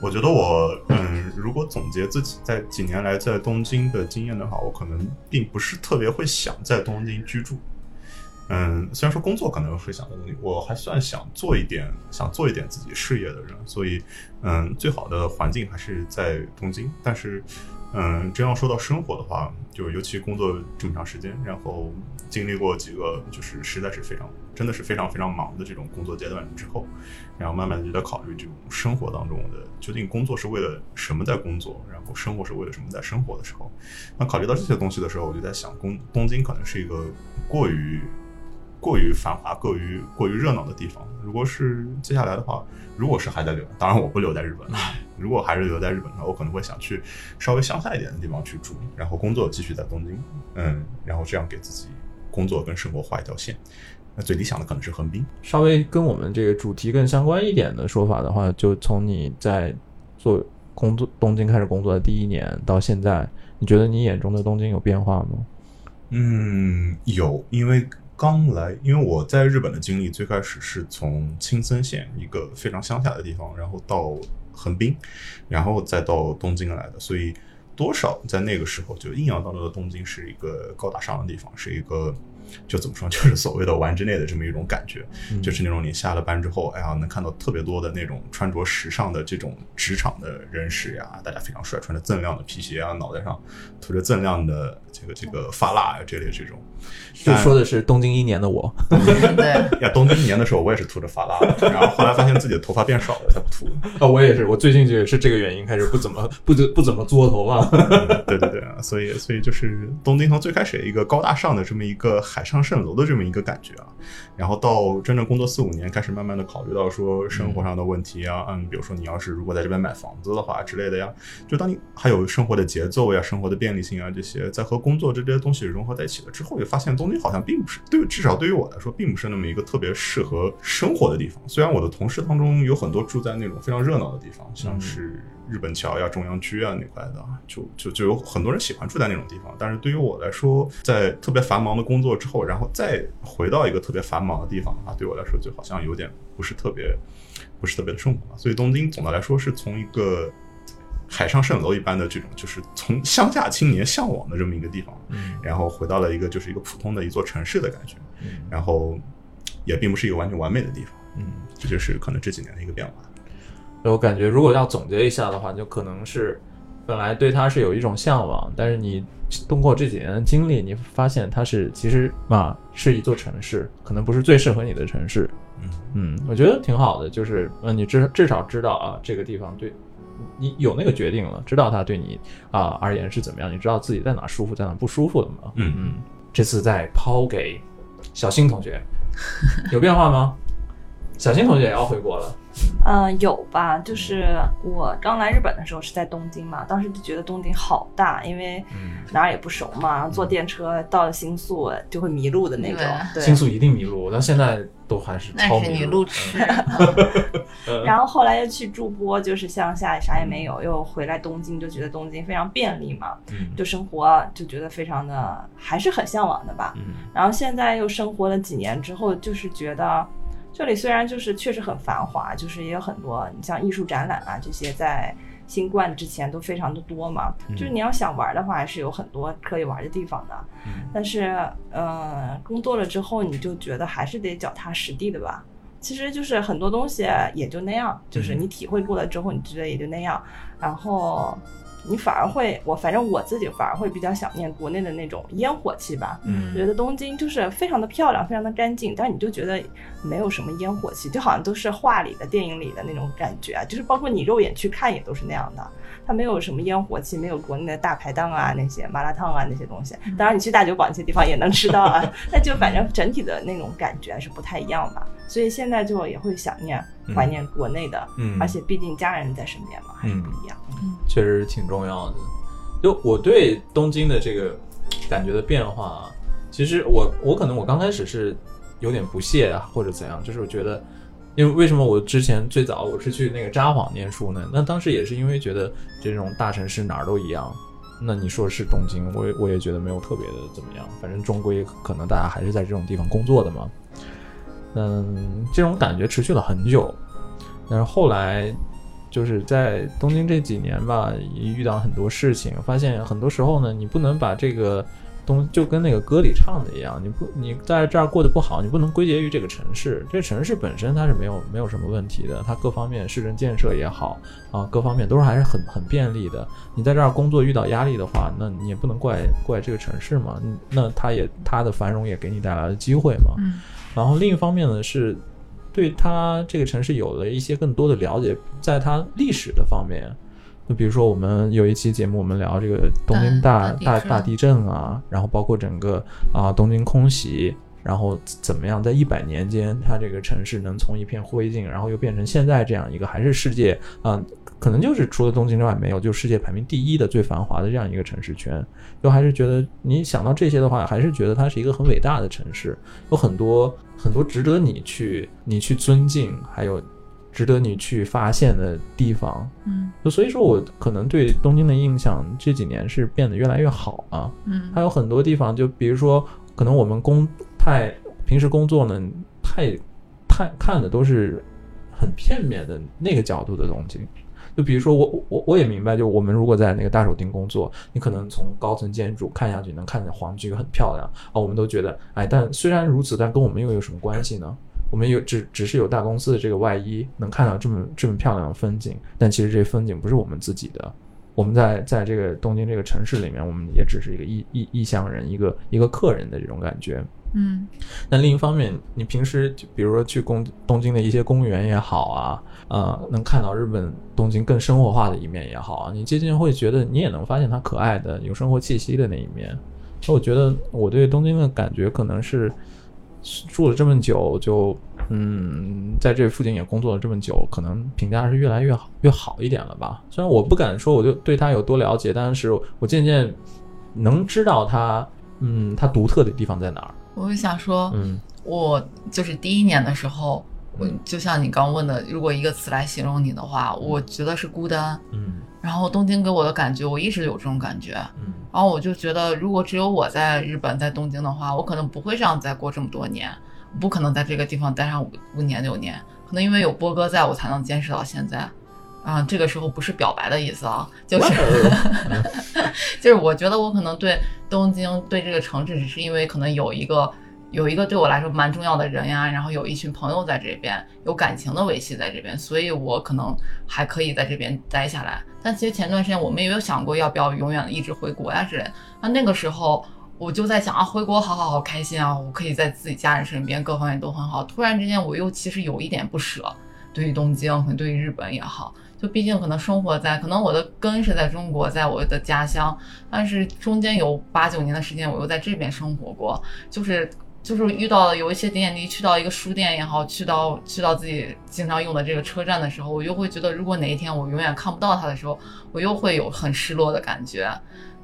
我觉得我嗯，如果总结自己在几年来在东京的经验的话，我可能并不是特别会想在东京居住。嗯，虽然说工作可能会想在东京，我还算想做一点想做一点自己事业的人，所以嗯，最好的环境还是在东京。但是嗯，真要说到生活的话，就是尤其工作这么长时间，然后经历过几个就是实在是非常真的是非常非常忙的这种工作阶段之后，然后慢慢的就在考虑这种生活当中的究竟工作是为了什么在工作，然后生活是为了什么在生活的时候，那考虑到这些东西的时候，我就在想，东东京可能是一个过于过于繁华、过于过于热闹的地方。如果是接下来的话，如果是还在留，当然我不留在日本了。如果还是留在日本的话，我可能会想去稍微乡下一点的地方去住，然后工作继续在东京，嗯，然后这样给自己工作跟生活画一条线。那最理想的可能是横滨。稍微跟我们这个主题更相关一点的说法的话，就从你在做工作东京开始工作的第一年到现在，你觉得你眼中的东京有变化吗？嗯，有，因为刚来，因为我在日本的经历最开始是从青森县一个非常乡下的地方，然后到横滨，然后再到东京来的，所以多少在那个时候就印象当中的东京是一个高大上的地方，是一个。就怎么说，就是所谓的玩之内的这么一种感觉，就是那种你下了班之后，哎呀，能看到特别多的那种穿着时尚的这种职场的人士呀，大家非常帅，穿着锃亮的皮鞋啊，脑袋上涂着锃亮的这个这个发蜡啊这类这种。就说的是东京一年的我，对，呀，东京一年的时候我也是涂着发蜡的，然后后来发现自己的头发变少了才不涂。啊，我也是，我最近就也是这个原因开始不怎么不怎不怎么作头发。对对对啊，所以所以就是东京从最开始一个高大上的这么一个海上蜃楼的这么一个感觉啊，然后到真正工作四五年，开始慢慢的考虑到说生活上的问题啊，嗯，比如说你要是如果在这边买房子的话之类的呀，就当你还有生活的节奏呀、生活的便利性啊这些，在和工作这些东西融合在一起了之后，就发现东京好像并不是对，至少对于我来说，并不是那么一个特别适合生活的地方。虽然我的同事当中有很多住在那种非常热闹的地方，像是日本桥呀、中央区啊那块的，就就就有很多人喜欢住在那种地方。但是对于我来说，在特别繁忙的工作之后，然后再回到一个特别繁忙的地方啊，对我来说就好像有点不是特别不是特别的顺滑。所以东京总的来说是从一个海上蜃楼一般的这种，就是从乡下青年向往的这么一个地方，嗯然后回到了一个就是一个普通的一座城市的感觉，嗯然后也并不是一个完全完美的地方，嗯。这就是可能这几年的一个变化。我感觉，如果要总结一下的话，就可能是本来对它是有一种向往，但是你通过这几年的经历，你发现它是其实啊是一座城市，可能不是最适合你的城市。嗯嗯，我觉得挺好的，就是呃，你至至少知道啊，这个地方对你有那个决定了，知道它对你啊而言是怎么样，你知道自己在哪舒服，在哪不舒服了吗。嗯嗯，这次再抛给小新同学，有变化吗？小新同学也要回国了。嗯，有吧？就是我刚来日本的时候是在东京嘛，当时就觉得东京好大，因为嗯。哪儿也不熟嘛，坐电车到了新宿就会迷路的那种。对，新宿一定迷路，我到现在都还是超迷那是你路 然后后来又去筑波，就是乡下啥也没有，又回来东京，就觉得东京非常便利嘛，嗯。就生活就觉得非常的还是很向往的吧。嗯。然后现在又生活了几年之后，就是觉得这里虽然就是确实很繁华，就是也有很多你像艺术展览啊这些在。新冠之前都非常的多嘛，嗯就是你要想玩的话，还是有很多可以玩的地方的。嗯但是，呃，工作了之后，你就觉得还是得脚踏实地的吧。其实就是很多东西也就那样，就是你体会过了之后，你觉得也就那样。然后你反而会，我反正我自己反而会比较想念国内的那种烟火气吧。嗯觉得东京就是非常的漂亮，非常的干净，但是你就觉得没有什么烟火气，就好像都是画里的、电影里的那种感觉，啊就是包括你肉眼去看也都是那样的。它没有什么烟火气，没有国内的大排档啊、那些麻辣烫啊那些东西。当然，你去大酒馆那些地方也能吃到啊，那就反正整体的那种感觉是不太一样吧。所以现在就也会想念、怀念国内的，嗯而且毕竟家人在身边嘛，还是不一样。确实挺重要的。就我对东京的这个感觉的变化啊，其实我我可能我刚开始是有点不屑啊，或者怎样，就是我觉得，因为为什么我之前最早我是去那个札幌念书呢？那当时也是因为觉得这种大城市哪儿都一样。那你说是东京，我也我也觉得没有特别的怎么样，反正终归可能大家还是在这种地方工作的嘛。嗯，这种感觉持续了很久，但是后来就是在东京这几年吧，也遇到很多事情，发现很多时候呢，你不能把这个东就跟那个歌里唱的一样，你不你在这儿过得不好，你不能归结于这个城市，这城市本身它是没有没有什么问题的，它各方面市政建设也好啊，各方面都是还是很很便利的。你在这儿工作遇到压力的话，那你也不能怪怪这个城市嘛，那它也它的繁荣也给你带来了机会嘛。然后另一方面呢是。对它这个城市有了一些更多的了解，在它历史的方面，就比如说我们有一期节目，我们聊这个东京大大大地震啊，然后包括整个啊、东京空袭，然后怎么样在一百年间，它这个城市能从一片灰烬，然后又变成现在这样一个还是世界啊、可能就是除了东京之外没有，就世界排名第一的最繁华的这样一个城市圈，就还是觉得你想到这些的话，还是觉得它是一个很伟大的城市，有很多很多值得你去你去尊敬，还有值得你去发现的地方。嗯就所以说我可能对东京的印象这几年是变得越来越好啊。嗯还有很多地方，就比如说，可能我们工太平时工作呢，太太看的都是很片面的那个角度的东西。就比如说我我我也明白，就我们如果在那个大手町工作，你可能从高层建筑看下去能看见黄菊很漂亮啊，我们都觉得哎，但虽然如此，但跟我们又有什么关系呢？我们有只只是有大公司的这个外衣，能看到这么这么漂亮的风景，但其实这风景不是我们自己的。我们在在这个东京这个城市里面，我们也只是一个异异异乡人，一个一个客人的这种感觉。嗯但另一方面，你平时就比如说去公东京的一些公园也好啊，呃，能看到日本东京更生活化的一面也好啊，你渐渐会觉得你也能发现它可爱的、有生活气息的那一面。所以我觉得我对东京的感觉可能是住了这么久，就嗯，在这附近也工作了这么久，可能评价是越来越好越好一点了吧。虽然我不敢说我就对它有多了解，但是我渐渐能知道它，嗯，它独特的地方在哪儿。我就想说，嗯我就是第一年的时候，我就像你刚问的，如果一个词来形容你的话，我觉得是孤单。嗯然后东京给我的感觉，我一直有这种感觉。嗯然后我就觉得，如果只有我在日本，在东京的话，我可能不会这样再过这么多年，我不可能在这个地方待上五五年六年。可能因为有波哥在，我才能坚持到现在。啊，这个时候不是表白的意思啊，就是 就是我觉得我可能对东京对这个城市，只是因为可能有一个有一个对我来说蛮重要的人呀，然后有一群朋友在这边，有感情的维系在这边，所以我可能还可以在这边待下来。但其实前段时间我们也有想过要不要永远的一直回国呀之类的。那那个时候我就在想啊，回国好好好开心啊，我可以在自己家人身边，各方面都很好。突然之间我又其实有一点不舍，对于东京，可能对于日本也好。就毕竟可能生活在，可能我的根是在中国，在我的家乡，但是中间有八九年的时间我又在这边生活过，就是就是遇到了有一些点点滴滴，去到一个书店也好，去到去到自己经常用的这个车站的时候，我又会觉得，如果哪一天我永远看不到它的时候，我又会有很失落的感觉，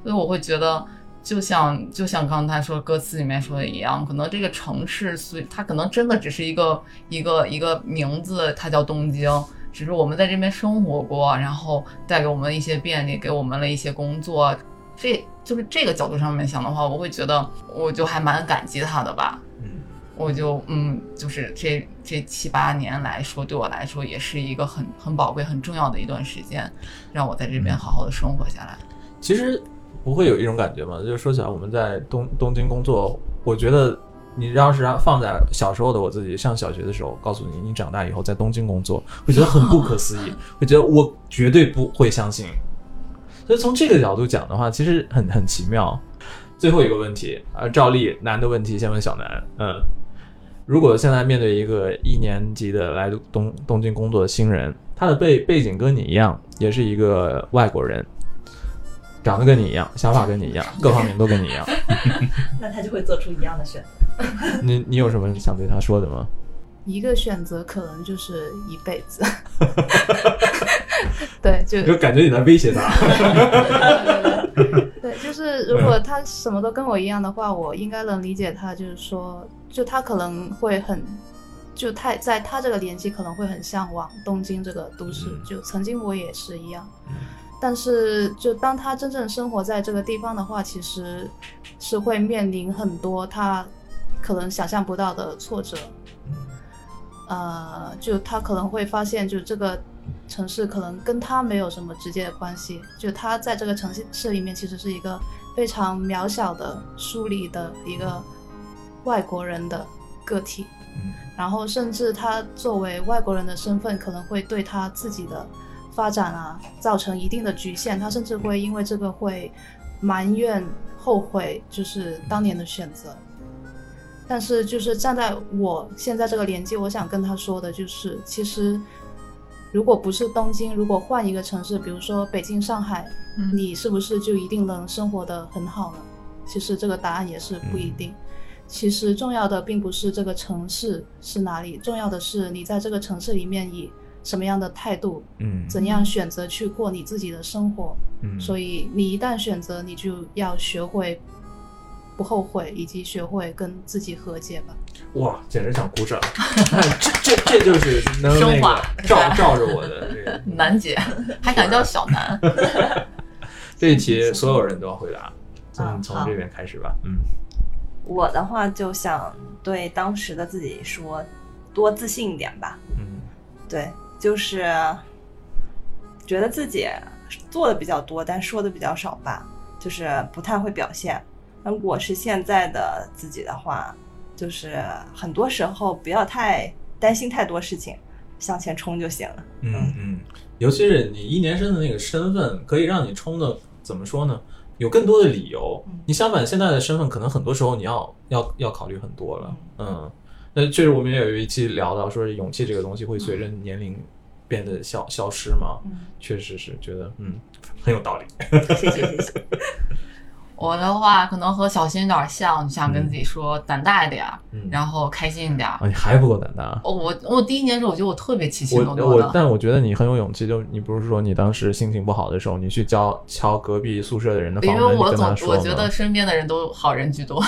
所以我会觉得，就像就像刚才说歌词里面说的一样，可能这个城市，所以它可能真的只是一个一个一个名字，它叫东京。只是我们在这边生活过，然后带给我们一些便利，给我们了一些工作，这就是这个角度上面想的话，我会觉得我就还蛮感激他的吧。嗯，我就嗯，就是这这七八年来说，对我来说也是一个很很宝贵、很重要的一段时间，让我在这边好好的生活下来。其实不会有一种感觉吗？就是说起来，我们在东东京工作，我觉得你要是让放在小时候的我自己上小学的时候，告诉你你长大以后在东京工作，会觉得很不可思议，会觉得我绝对不会相信。所以从这个角度讲的话，其实很很奇妙。最后一个问题呃，照例难的问题先问小南，嗯，如果现在面对一个一年级的来东东京工作的新人，他的背背景跟你一样，也是一个外国人，长得跟你一样，想法跟你一样，各方面都跟你一样，那他就会做出一样的选择。你你有什么想对他说的吗？一个选择可能就是一辈子。对，就就感觉你在威胁他。对，就是如果他什么都跟我一样的话，我应该能理解他，就是说，就他可能会很，就太在他这个年纪可能会很向往东京这个都市，就曾经我也是一样。但是，就当他真正生活在这个地方的话，其实是会面临很多他可能想象不到的挫折。呃，就他可能会发现，就这个城市可能跟他没有什么直接的关系，就他在这个城市里面其实是一个非常渺小的、疏离的一个外国人的个体。嗯然后，甚至他作为外国人的身份，可能会对他自己的发展啊造成一定的局限。他甚至会因为这个会埋怨、后悔，就是当年的选择。但是，就是站在我现在这个年纪，我想跟他说的就是，其实如果不是东京，如果换一个城市，比如说北京、上海，嗯你是不是就一定能生活的很好呢？其实这个答案也是不一定。其实重要的并不是这个城市是哪里，重要的是你在这个城市里面以什么样的态度，嗯怎样选择去过你自己的生活。嗯，所以你一旦选择，你就要学会不后悔，以及学会跟自己和解吧。哇，简直想鼓掌！这这这就是能那个照照着我的这个 楠姐还敢叫小楠？这一题，所有人都要回答。从嗯从这边开始吧。嗯我的话就想对当时的自己说，多自信一点吧。嗯对，就是觉得自己做的比较多，但说的比较少吧，就是不太会表现。如果是现在的自己的话，就是很多时候不要太担心太多事情，向前冲就行了。嗯嗯，尤其是你一年生的那个身份，可以让你冲的怎么说呢？有更多的理由。你相反，现在的身份可能很多时候你要要要考虑很多了。嗯，那确实我们也有一期聊到说，勇气这个东西会随着年龄变得消消失嘛。嗯确实是觉得嗯很有道理。谢 谢谢谢。我的话可能和小新有点像，就想跟自己说胆大一点，嗯然后开心一点。啊，你还不够胆大。哦，我我第一年的时候，我觉得我特别起心我动我但我觉得你很有勇气，就你不是说你当时心情不好的时候，你去敲敲隔壁宿舍的人的房门，因为我总我觉得身边的人都好人居多。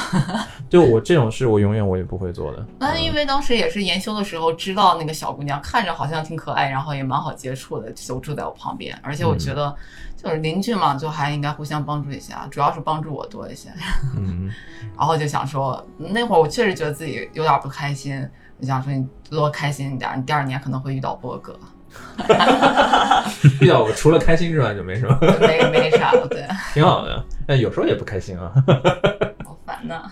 就我这种事，我永远我也不会做的。那因为当时也是研修的时候，知道那个小姑娘看着好像挺可爱，然后也蛮好接触的，就住在我旁边，而且我觉得就是邻居嘛，就还应该互相帮助一下，主要是帮助我多一些。嗯 然后就想说，那会儿我确实觉得自己有点不开心，就想说你多开心一点，你第二年可能会遇到波哥。遇到我除了开心之外就没什么，没没啥了，对，挺好的。但有时候也不开心啊。好烦呐。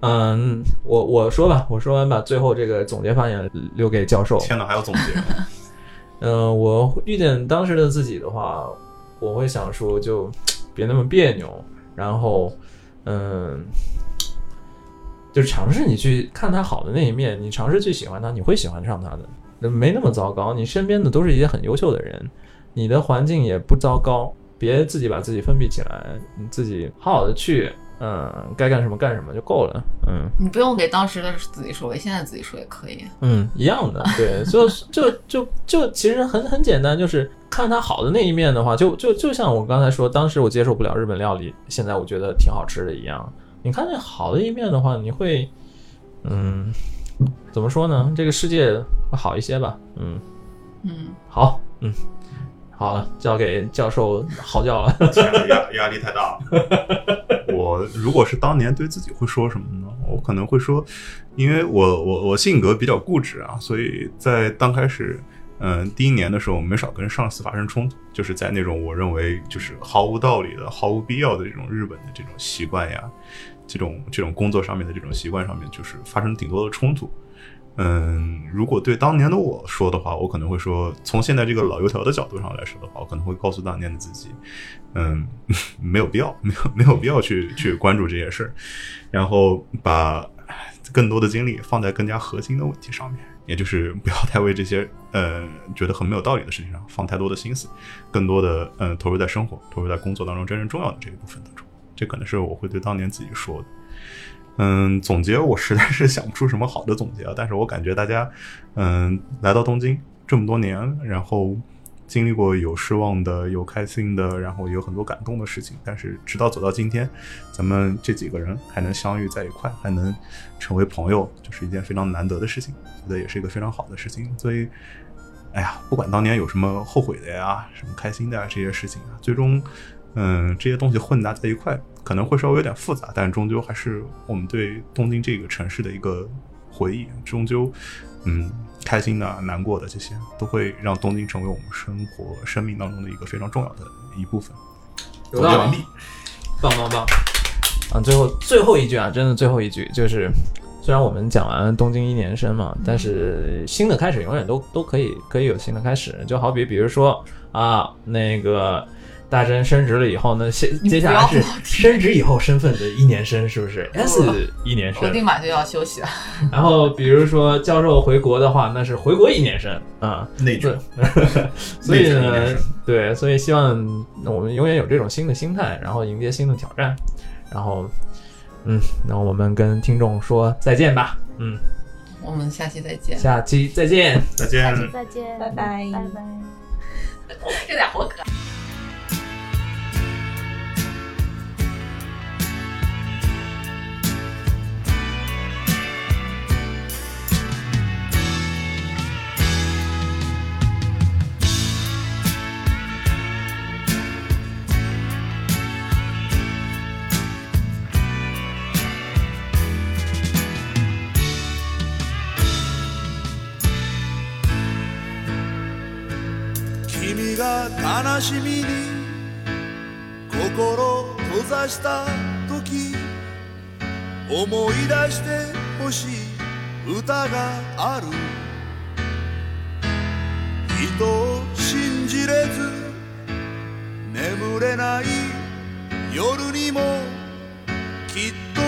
嗯，我我说吧，我说完把最后这个总结发言留给教授。天哪，还要总结？嗯、我遇见当时的自己的话，我会想说，就别那么别扭，然后，嗯，就尝试你去看他好的那一面，你尝试去喜欢他，你会喜欢上他的，没那么糟糕。你身边的都是一些很优秀的人，你的环境也不糟糕，别自己把自己封闭起来，你自己好好的去，嗯，该干什么干什么就够了，嗯。你不用给当时的自己说，给现在自己说也可以。嗯，一样的，对，就就就就其实很很简单，就是看它好的那一面的话，就就就像我刚才说，当时我接受不了日本料理，现在我觉得挺好吃的一样。你看那好的一面的话，你会，嗯，怎么说呢？这个世界会好一些吧。嗯，嗯，好，嗯，好了，交给教授嚎叫了。压压力太大了。我如果是当年对自己会说什么呢？我可能会说，因为我我我性格比较固执啊，所以在刚开始，嗯、第一年的时候，没少跟上司发生冲突，就是在那种我认为就是毫无道理的、毫无必要的这种日本的这种习惯呀，这种这种工作上面的这种习惯上面，就是发生顶多的冲突。嗯，如果对当年的我说的话，我可能会说，从现在这个老油条的角度上来说的话，我可能会告诉当年的自己，嗯，没有必要，没有没有必要去去关注这些事儿，然后把更多的精力放在更加核心的问题上面，也就是不要太为这些呃觉得很没有道理的事情上放太多的心思，更多的呃投入在生活、投入在工作当中真正重要的这一部分当中。这可能是我会对当年自己说的。嗯，总结我实在是想不出什么好的总结啊，但是我感觉大家，嗯，来到东京这么多年，然后经历过有失望的，有开心的，然后有很多感动的事情，但是直到走到今天，咱们这几个人还能相遇在一块，还能成为朋友，就是一件非常难得的事情，觉得也是一个非常好的事情，所以。哎呀，不管当年有什么后悔的呀，什么开心的呀，这些事情啊，最终，嗯，这些东西混杂在一块，可能会稍微有点复杂，但终究还是我们对东京这个城市的一个回忆。终究，嗯，开心的、难过的这些，都会让东京成为我们生活、生命当中的一个非常重要的一部分。有道理总结完毕。棒棒棒！啊，最后最后一句啊，真的最后一句就是，虽然我们讲完东京一年生嘛，但是新的开始永远都都可以可以有新的开始，就好比比如说啊，那个大真升职了以后呢，接接下来是升职以后身份的一年生，是不是？S 一年生我，立马就要休息了。然后比如说教授回国的话，那是回国一年生啊，内卷，所以呢对，所以希望我们永远有这种新的心态，然后迎接新的挑战，然后，嗯，那我们跟听众说再见吧，嗯，我们下期再见。下期再见。再见。下期再见，拜拜拜拜。这俩好可爱。が悲しみに心閉ざした時思い出してほしい歌がある。人を信じれず眠れない夜にもきっと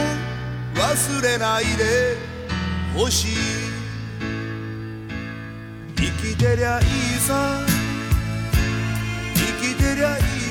忘れないでほしい。生きてりゃいいさ。queria ir.